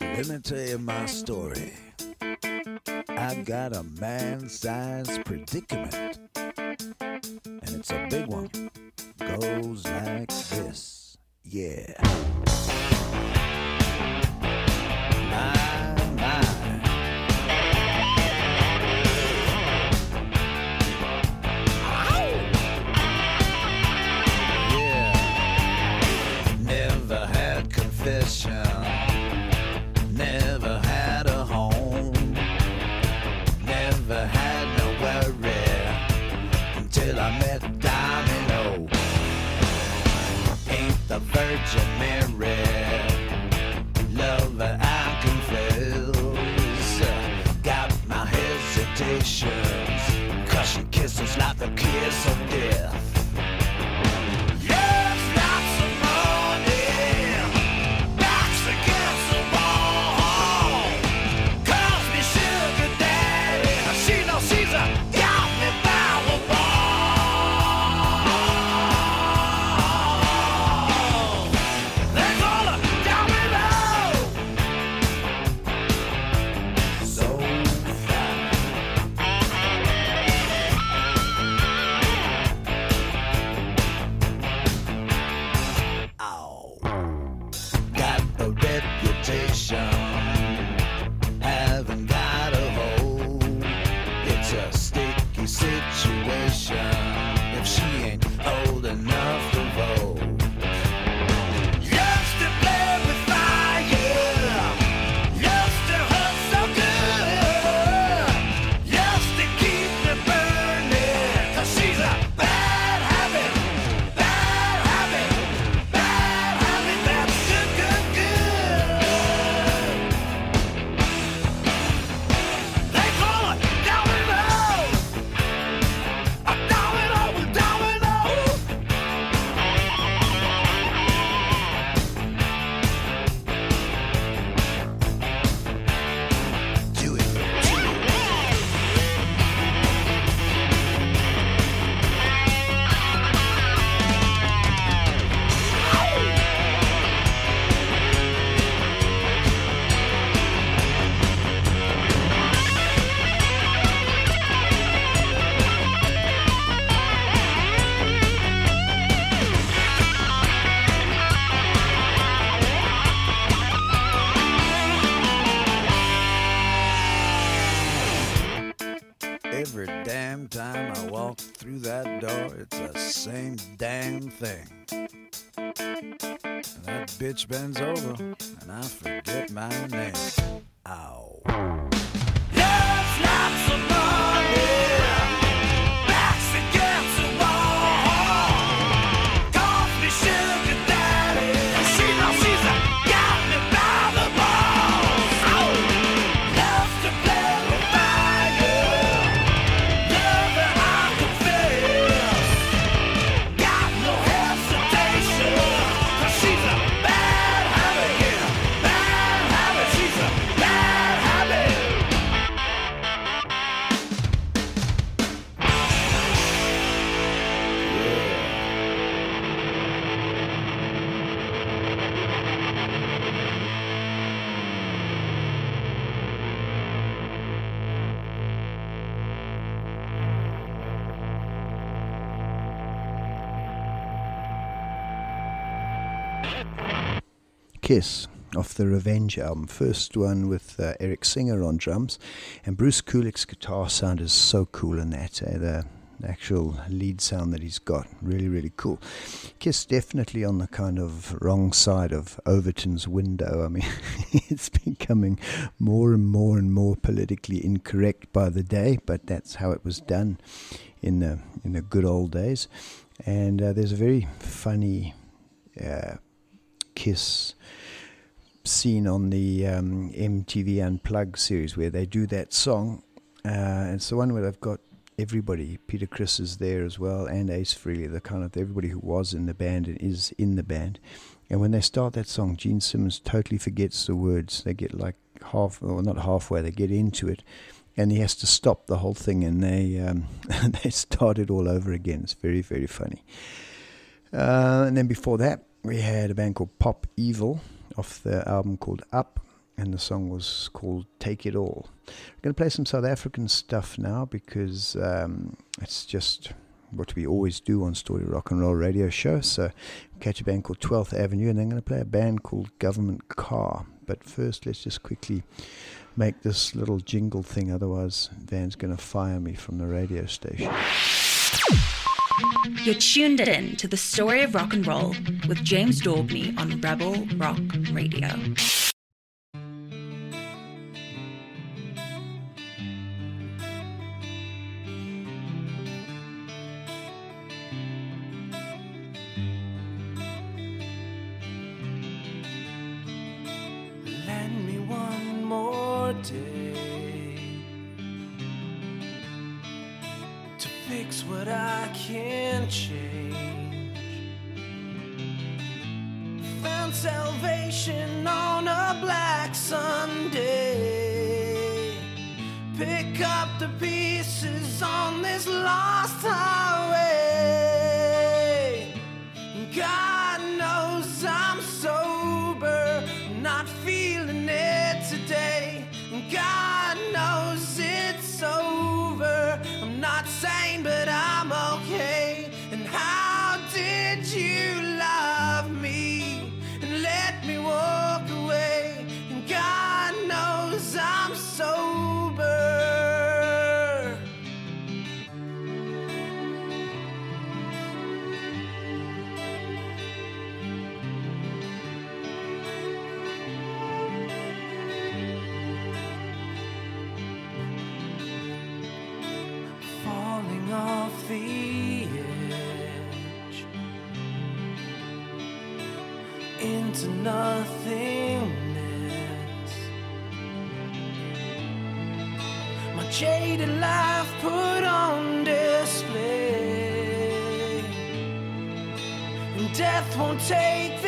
Let me tell you my story. I've got a man sized predicament, and it's a big one. Goes like this. Yeah. Bitch bends over, Kiss off the Revenge album. First one with uh, Eric Singer on drums, and Bruce Kulick's guitar sound is so cool in that. Uh, the actual lead sound that he's got, really, really cool. Kiss definitely on the kind of wrong side of Overton's window. I mean, <laughs> it's becoming more and more and more politically incorrect by the day, but that's how it was done in the in the good old days. And uh, there's a very funny. Uh, Kiss scene on the um, MTV Unplugged series where they do that song. Uh, it's the one where they've got everybody. Peter Criss is there as well, and Ace Frehley, the kind of everybody who was in the band and is in the band. And when they start that song, Gene Simmons totally forgets the words. They get like half, or not halfway, they get into it. And he has to stop the whole thing, and they um, <laughs> they start it all over again. It's very very funny. Uh, and then before that, we had a band called Pop Evil off the album called Up, and the song was called Take It All. We're going to play some South African stuff now because um, it's just what we always do on Story Rock and Roll Radio Show. So, catch a band called 12th Avenue, and then I'm going to play a band called Government Car. But first, let's just quickly make this little jingle thing, otherwise, Van's going to fire me from the radio station. You're tuned in to the story of rock and roll with James Daubney on Rebel Rock Radio. Lend me one more day what I can't change. Found salvation on a black Sunday. Pick up the pieces on this lost highway. Take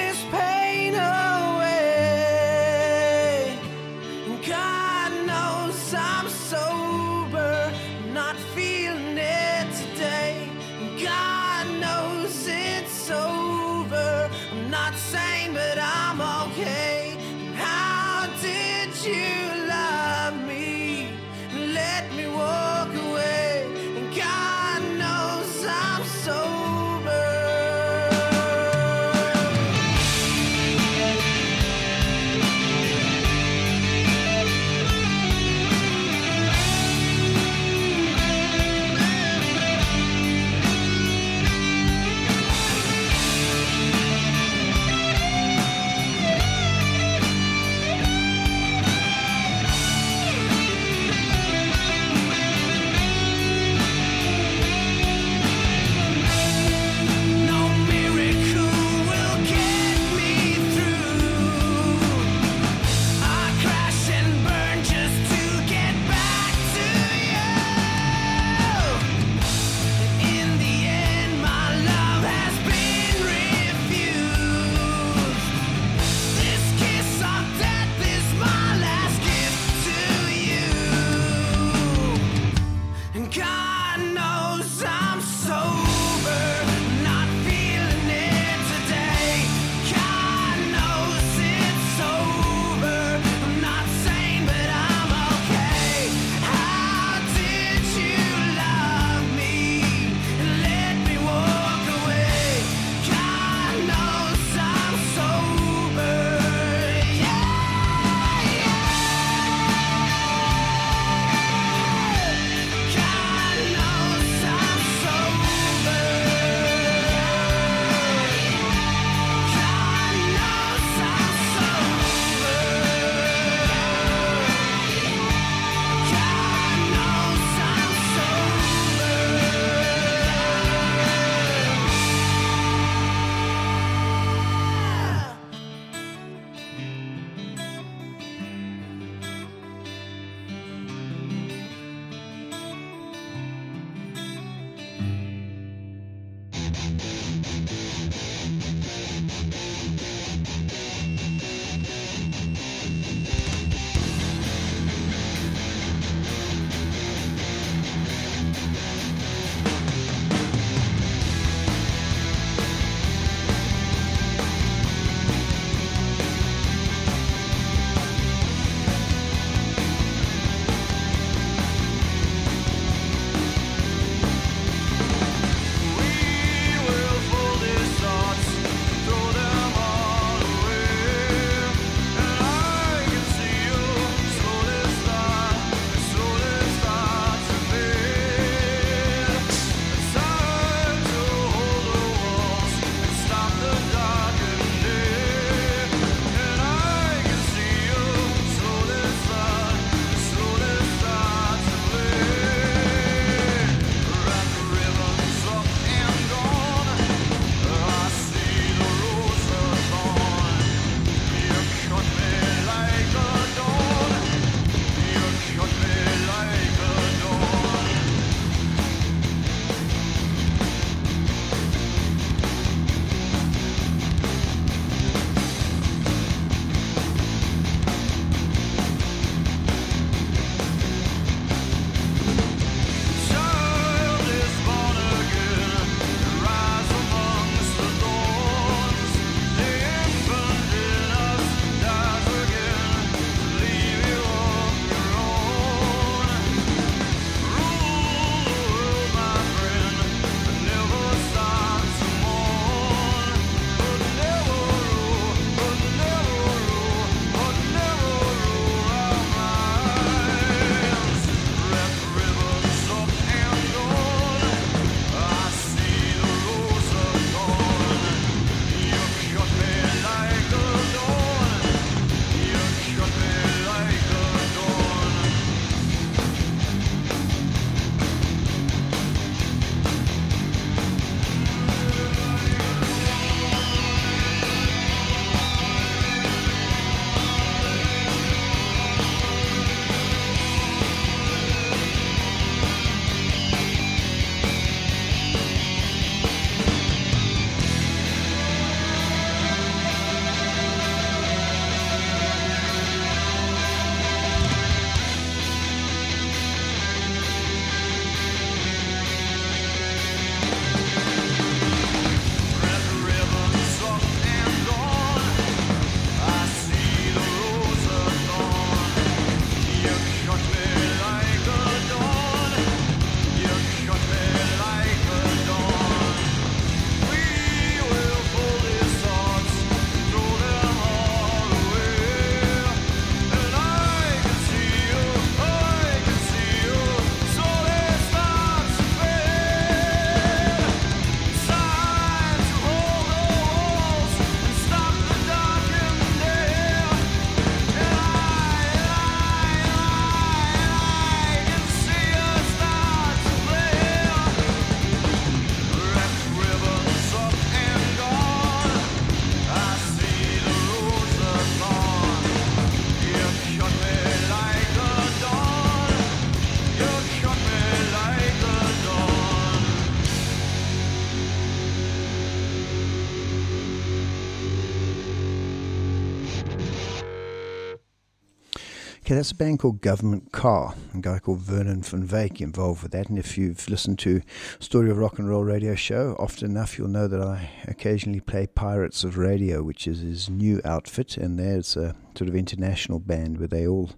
That's a band called Government Car. A guy called Vernon van Wyk involved with that. And if you've listened to Story of Rock and Roll radio show, often enough you'll know that I occasionally play Pirates of Radio, which is his new outfit. And there's a sort of international band where they all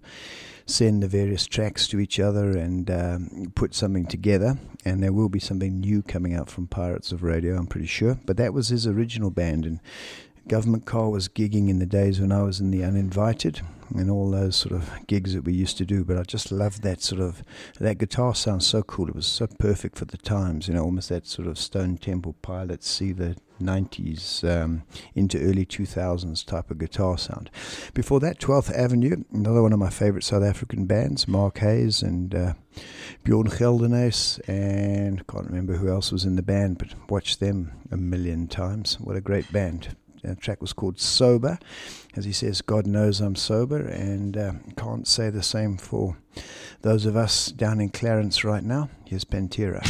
send the various tracks to each other and um, put something together. And there will be something new coming out from Pirates of Radio, I'm pretty sure. But that was his original band. And Government Car was gigging in the days when I was in the Uninvited and all those sort of gigs that we used to do. But I just loved that sort of that guitar sounds so cool. It was so perfect for the times, you know, almost that sort of Stone Temple Pilots, see the 90s um, into early 2000s type of guitar sound. Before that, 12th Avenue, another one of my favorite South African bands, Mark Hayes and uh, Bjorn Geldenes, and can't remember who else was in the band, but watched them a million times. What a great band. The track was called Sober. As he says, God knows I'm sober, and uh, can't say the same for those of us down in Clarens right now. Here's Pantera.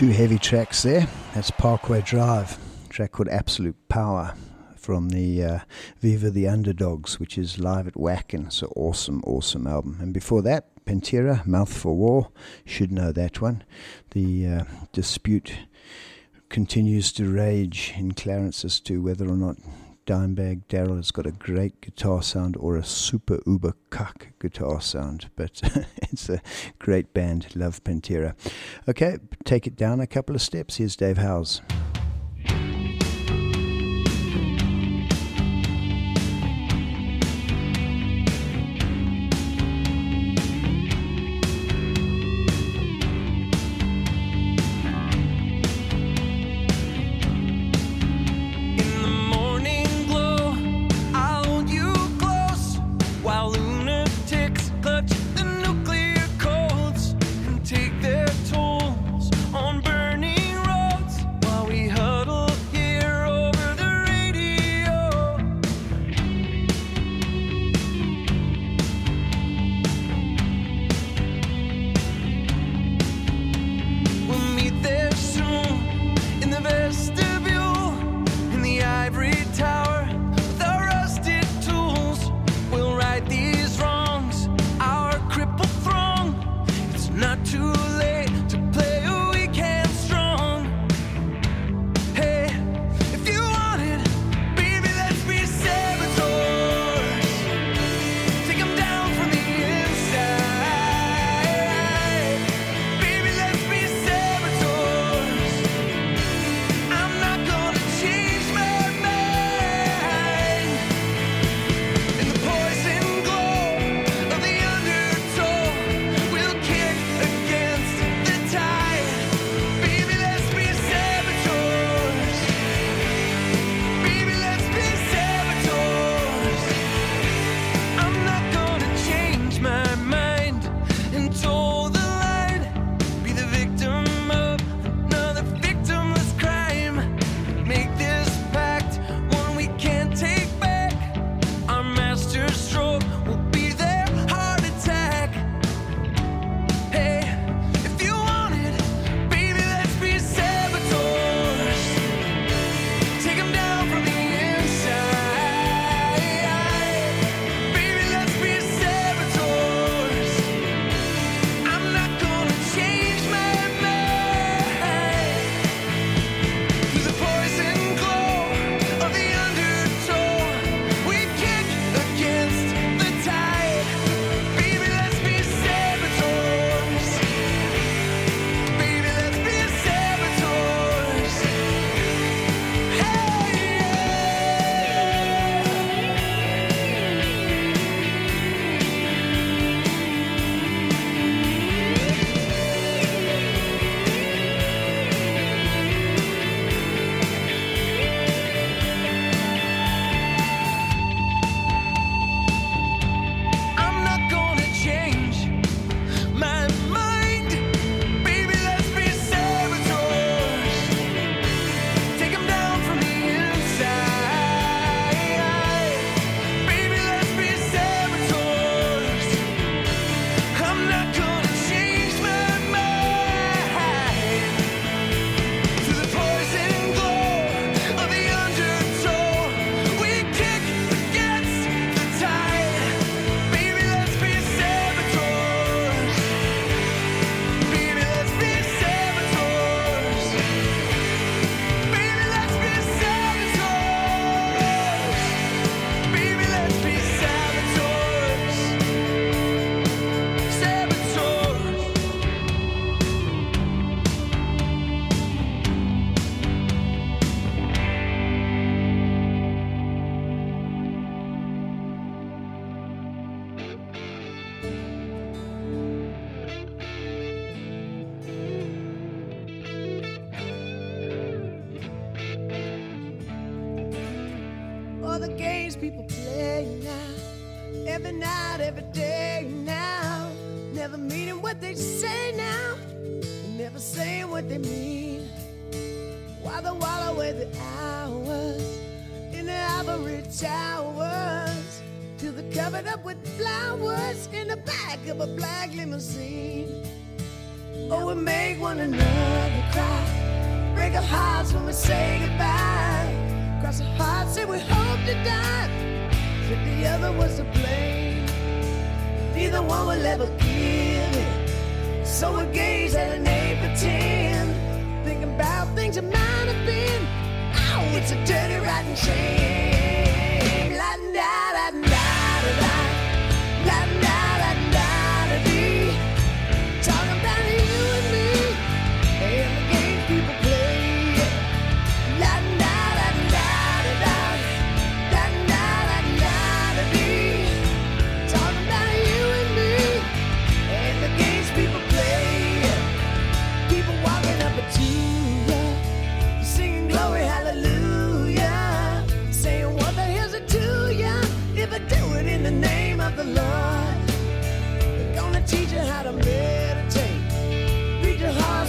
two heavy tracks there. That's Parkway Drive, track called Absolute Power from the uh, Viva the Underdogs, which is live at Whack, and it's an awesome, awesome album. And before that, Pantera, Mouth for War, should know that one. The uh, dispute continues to rage in Clarens as to whether or not Dimebag Darrell has got a great guitar sound or a super uber cuck guitar sound, but <laughs> it's a great band. Love Pantera. Okay, take it down a couple of steps. Here's Dave Howes.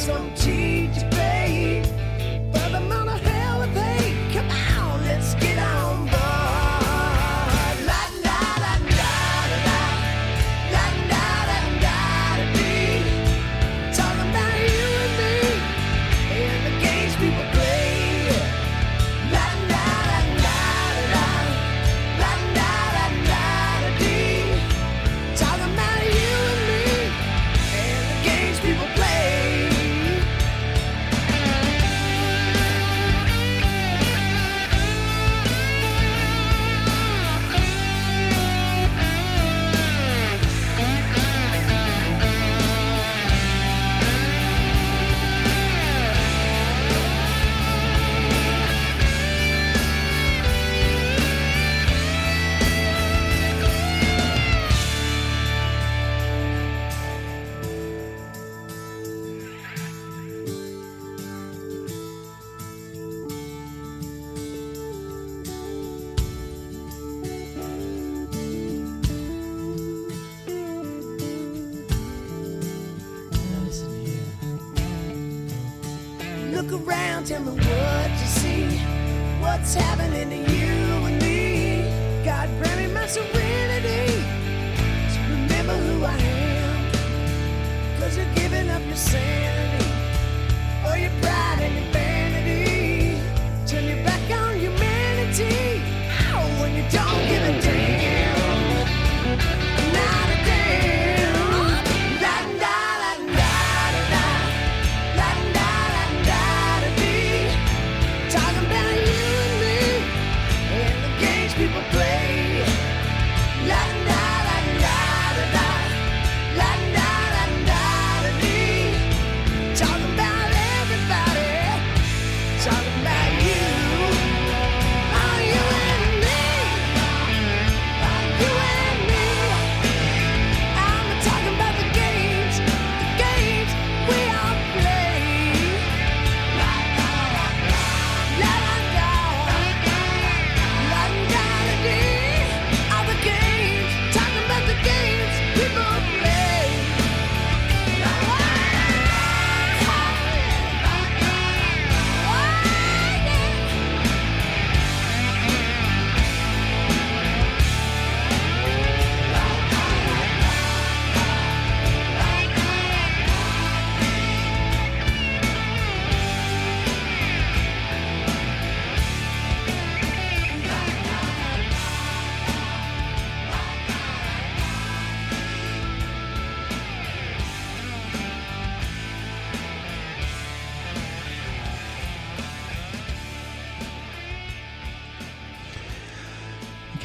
vão te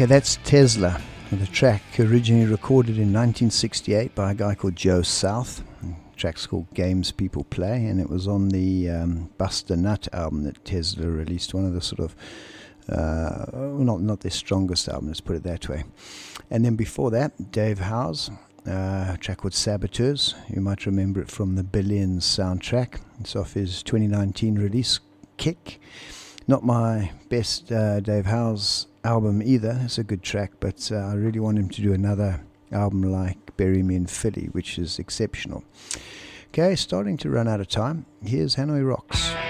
Okay, that's Tesla, the track originally recorded in 1968 by a guy called Joe South. The track's called Games People Play, and it was on the um, Bust a Nut album that Tesla released, one of the sort of uh, not not their strongest album, let's put it that way. And then before that, Dave Hause, uh, track called Saboteurs. You might remember it from the Billions soundtrack. It's off his 2019 release, Kick. Not my best uh, Dave Hause album either. It's a good track, but uh, I really want him to do another album like Bury Me in Philly, which is exceptional. Okay, starting to run out of time. Here's Hanoi Rocks.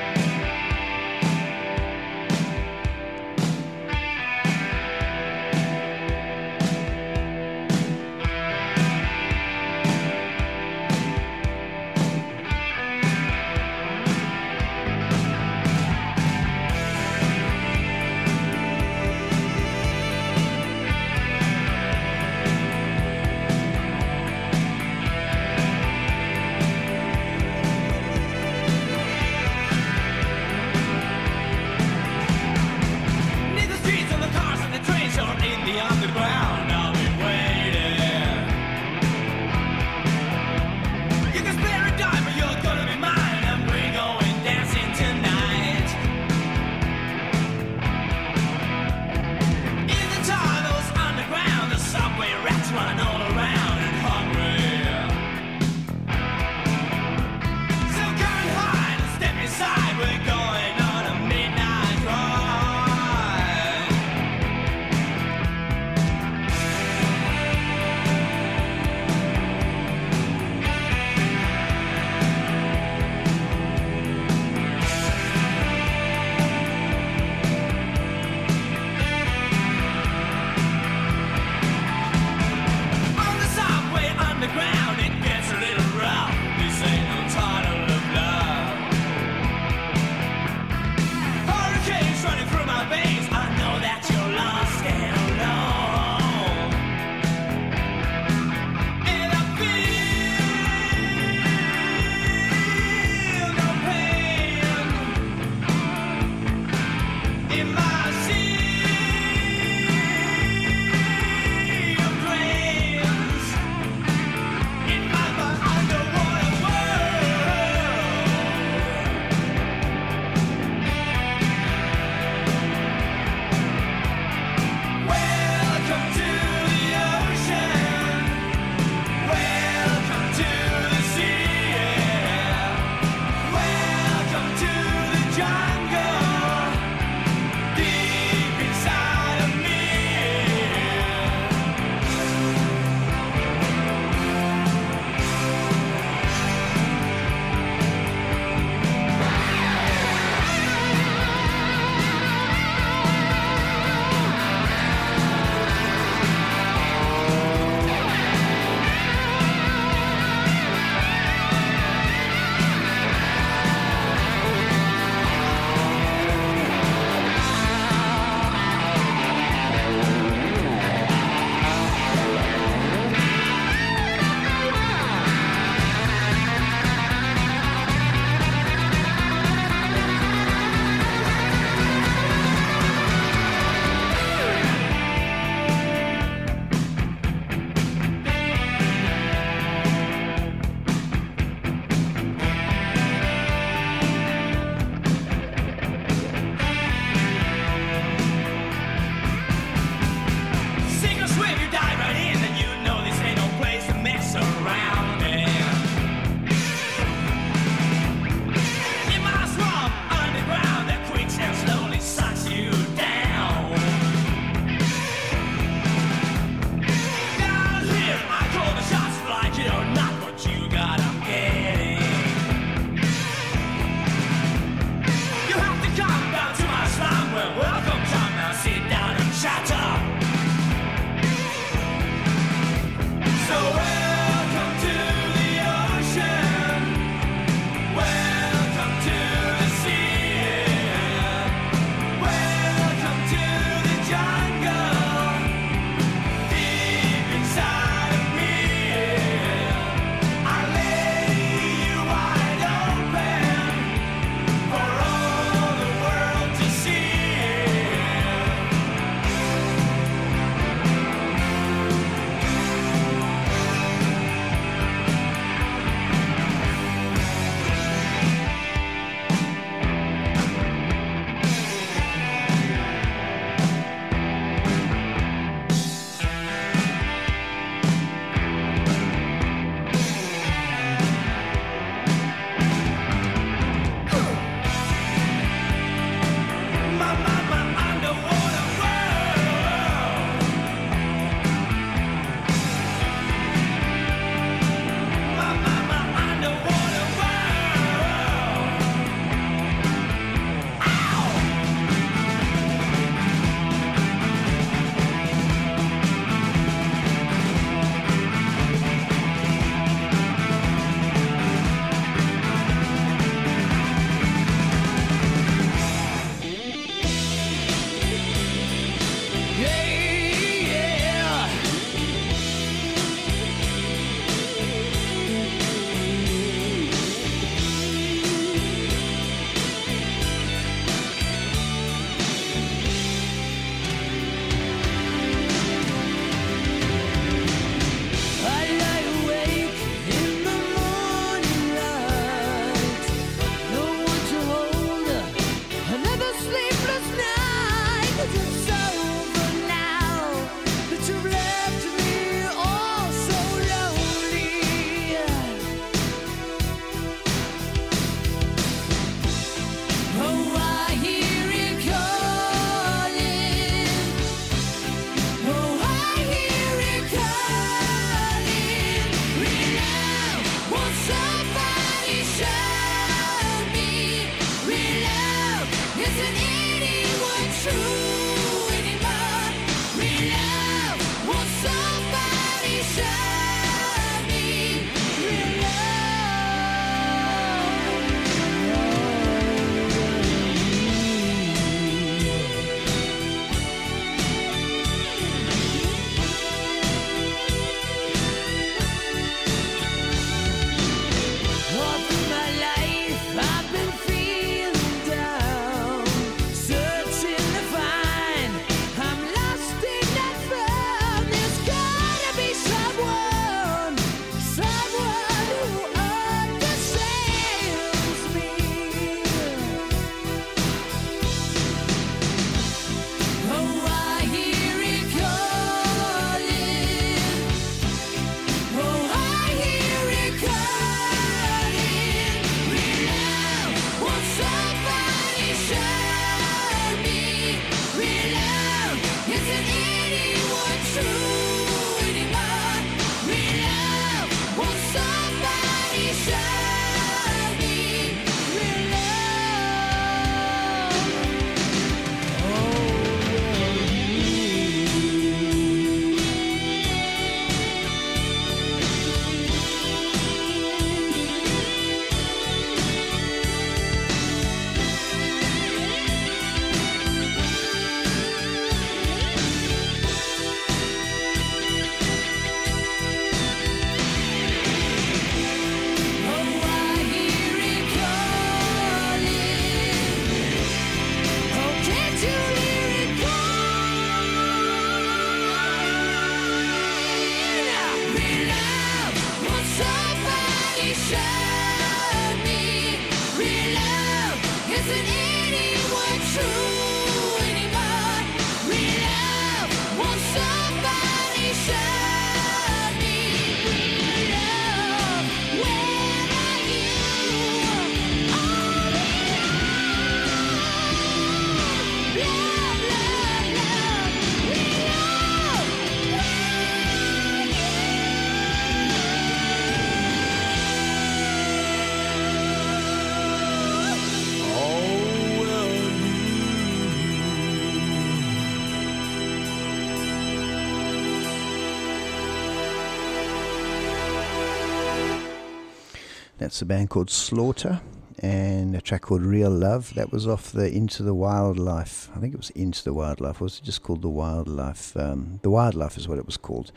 That's a band called Slaughter and a track called Real Love. That was off the Into the Wildlife. I think it was Into the Wildlife. Was it just called The Wildlife? Um, the Wildlife is what it was called.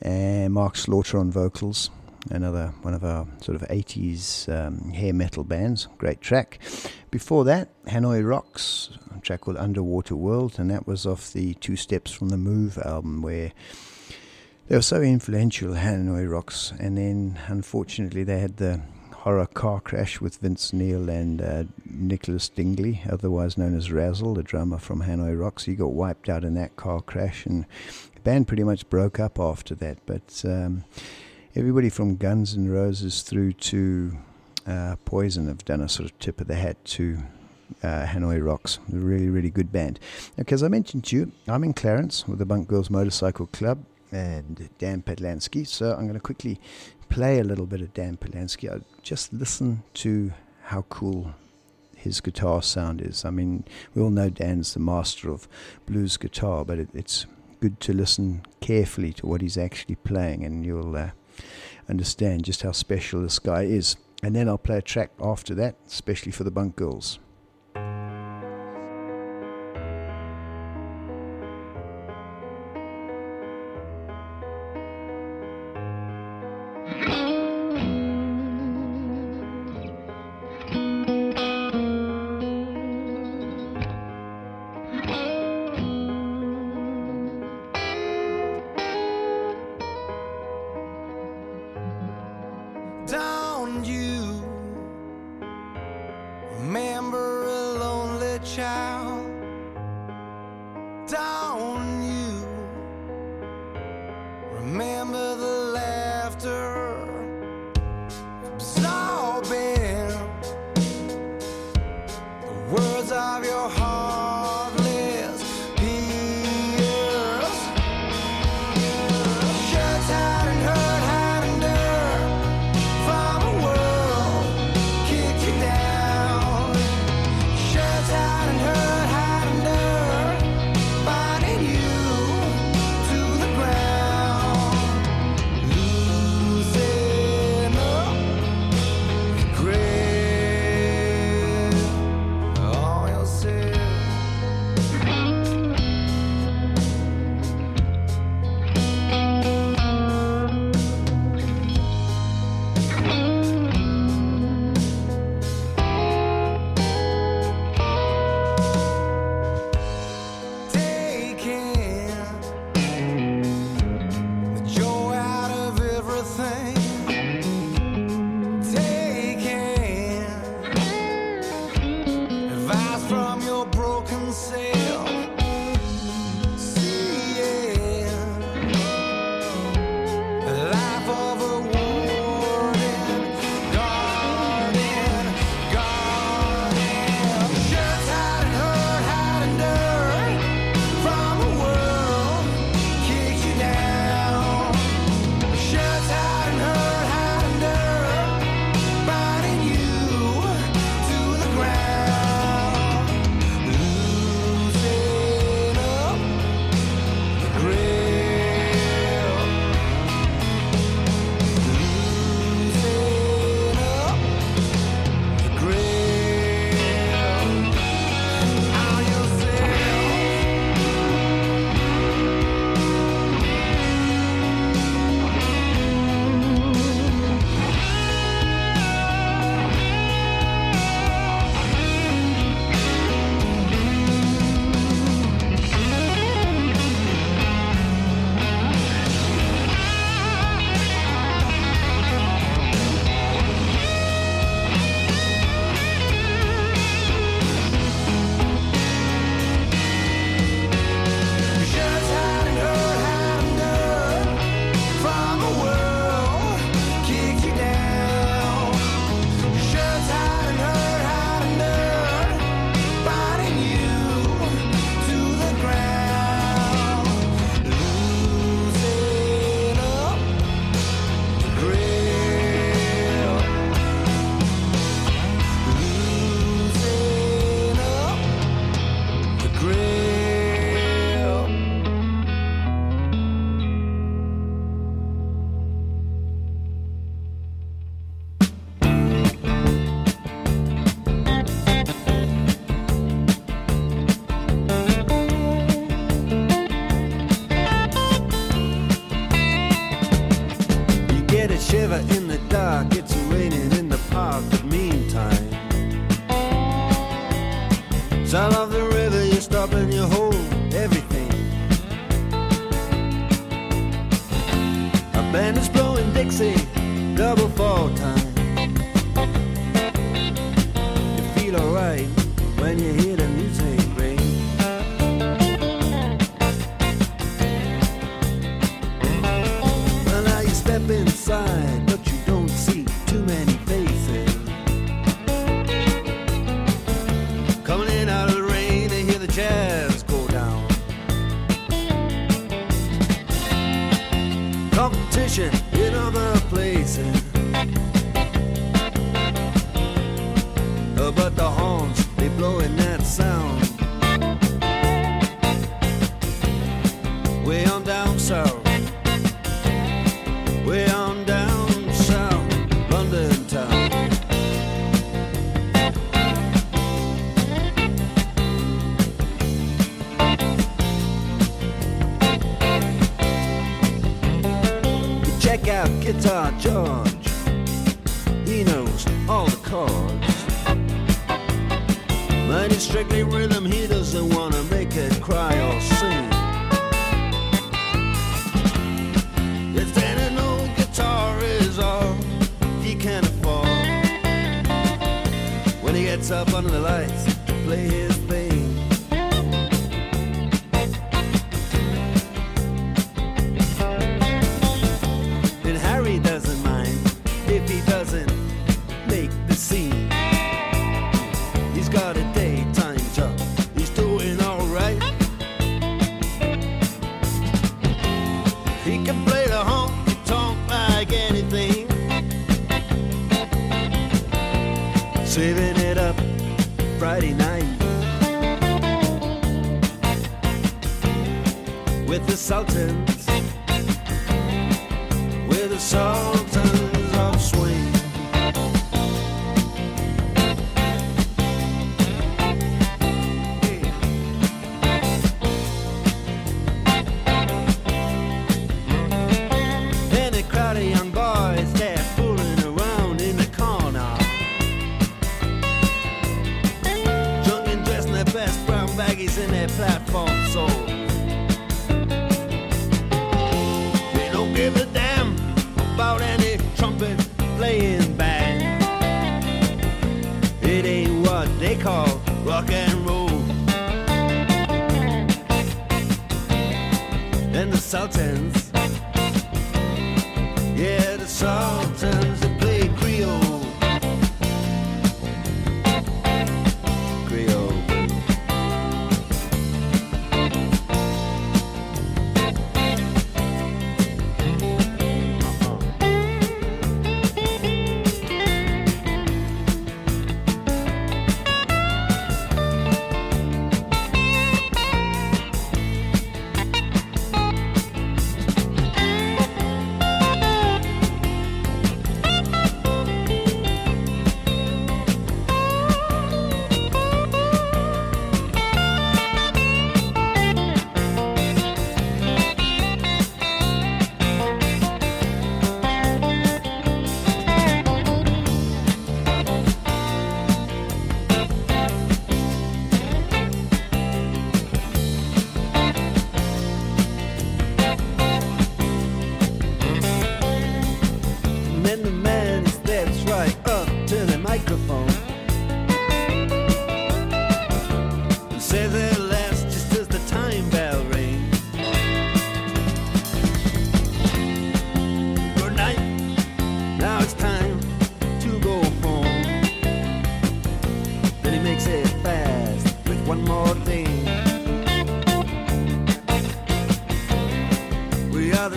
And Mark Slaughter on vocals. Another one of our sort of 80s um, hair metal bands. Great track. Before that, Hanoi Rocks, a track called Underwater World, and that was off the Two Steps from the Move album, where they were so influential, Hanoi Rocks, and then unfortunately they had the horror car crash with Vince Neil and uh, Nicholas Dingley, otherwise known as Razzle, the drummer from Hanoi Rocks. He got wiped out in that car crash, and the band pretty much broke up after that. But um, everybody from Guns N' Roses through to uh, Poison have done a sort of tip of the hat to uh, Hanoi Rocks. A really, really good band. Okay, as I mentioned to you, I'm in Clarens with the Bunk Girls Motorcycle Club and Dan Patlansky. So I'm going to quickly play a little bit of Dan Patlansky. I just listen to how cool his guitar sound is. I mean, we all know Dan's the master of blues guitar, but it, it's good to listen carefully to what he's actually playing, and you'll uh, understand just how special this guy is. And then I'll play a track after that, especially for the Bunk Girls. guitar George. He knows all the chords. Mine is strictly rhythm, he doesn't wanna make it cry or sing. If an old guitar is all he can afford, when he gets up under the lights.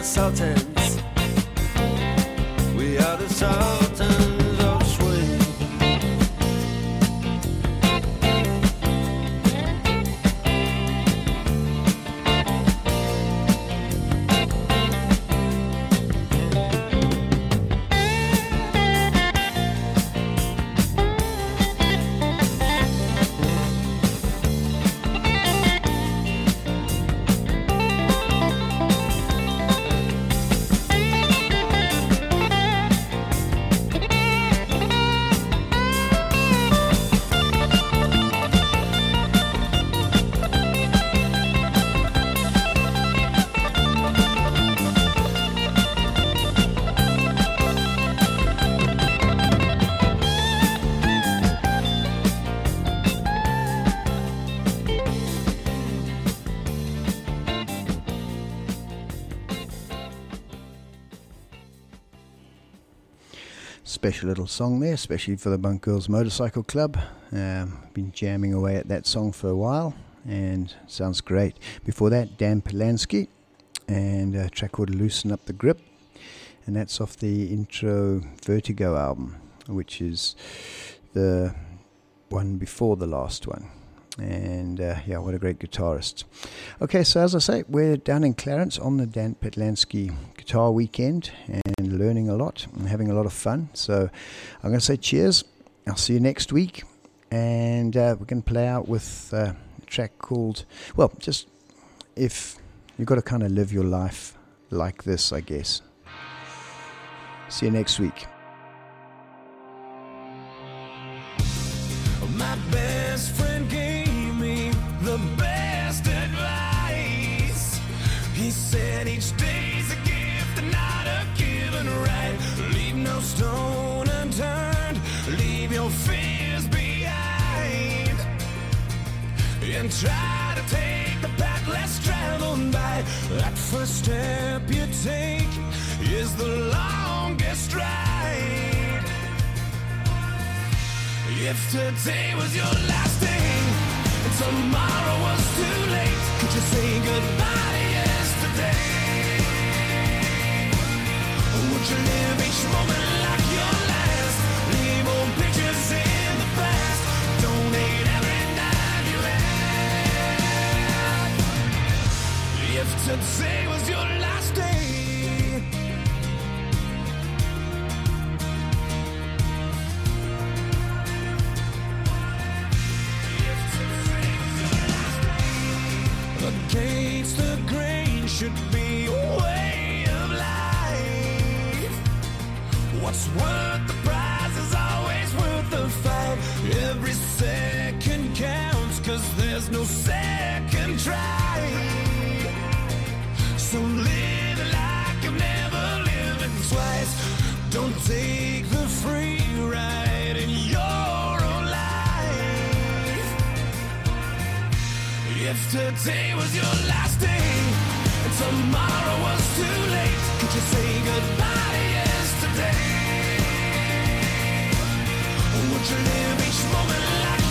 Sultan. Special little song there, especially for the Bunk Girls Motorcycle Club. Um, been jamming away at that song for a while and sounds great. Before that, Dan Patlansky and a track called Loosen Up the Grip, and that's off the intro Vertigo album, which is the one before the last one. And uh, yeah, what a great guitarist. Okay, so as I say, we're down in Clarens on the Dan Patlansky Guitar Weekend and learning a lot and having a lot of fun. So I'm going to say cheers. I'll see you next week. And uh, we're going to play out with uh, a track called, well, just if you've got to kind of live your life like this, I guess. See you next week. My best friend gave me the best advice. He said each stone unturned, leave your fears behind. And try to take the path less traveled by. That first step you take is the longest ride. If today was your last day and tomorrow was too late, could you say goodbye today was your last day. If today was your last day, against the grain should be a What's worth the prize is always worth the fight. Every second counts, cause there's no second try. So live like you've never lived twice. Don't take the free ride in your own life. If today was your last day and tomorrow was too late, could you say goodbye Live each moment like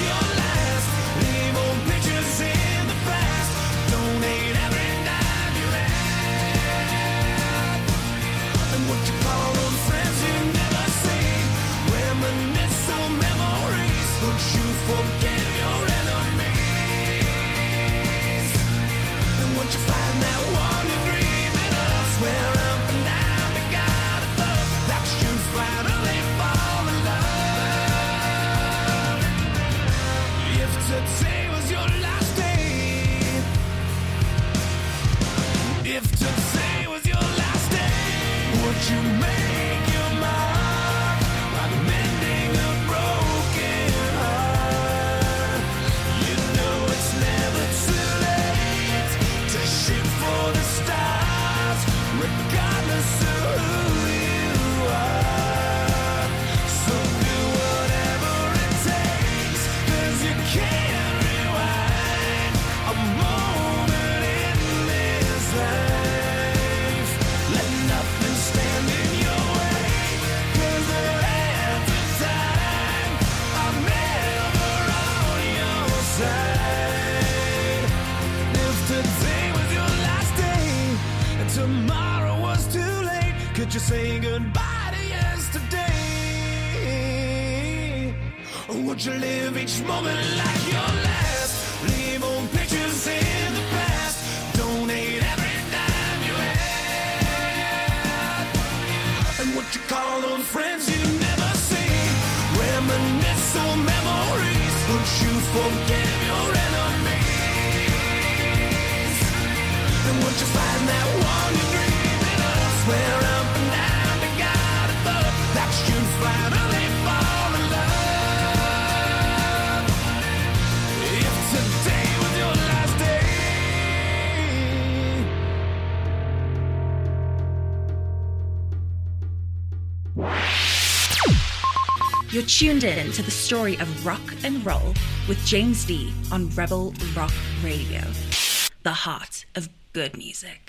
you say goodbye to yesterday? Or would you live each moment like your last? Leave old pictures in the past. Donate every dime you had. And would you call on friends you never see? Reminisce on memories. Would you forgive your enemies? And would you find that one you dream? Where up You're tuned in to the story of rock and roll with James D on Rebel Rock Radio, the heart of good music.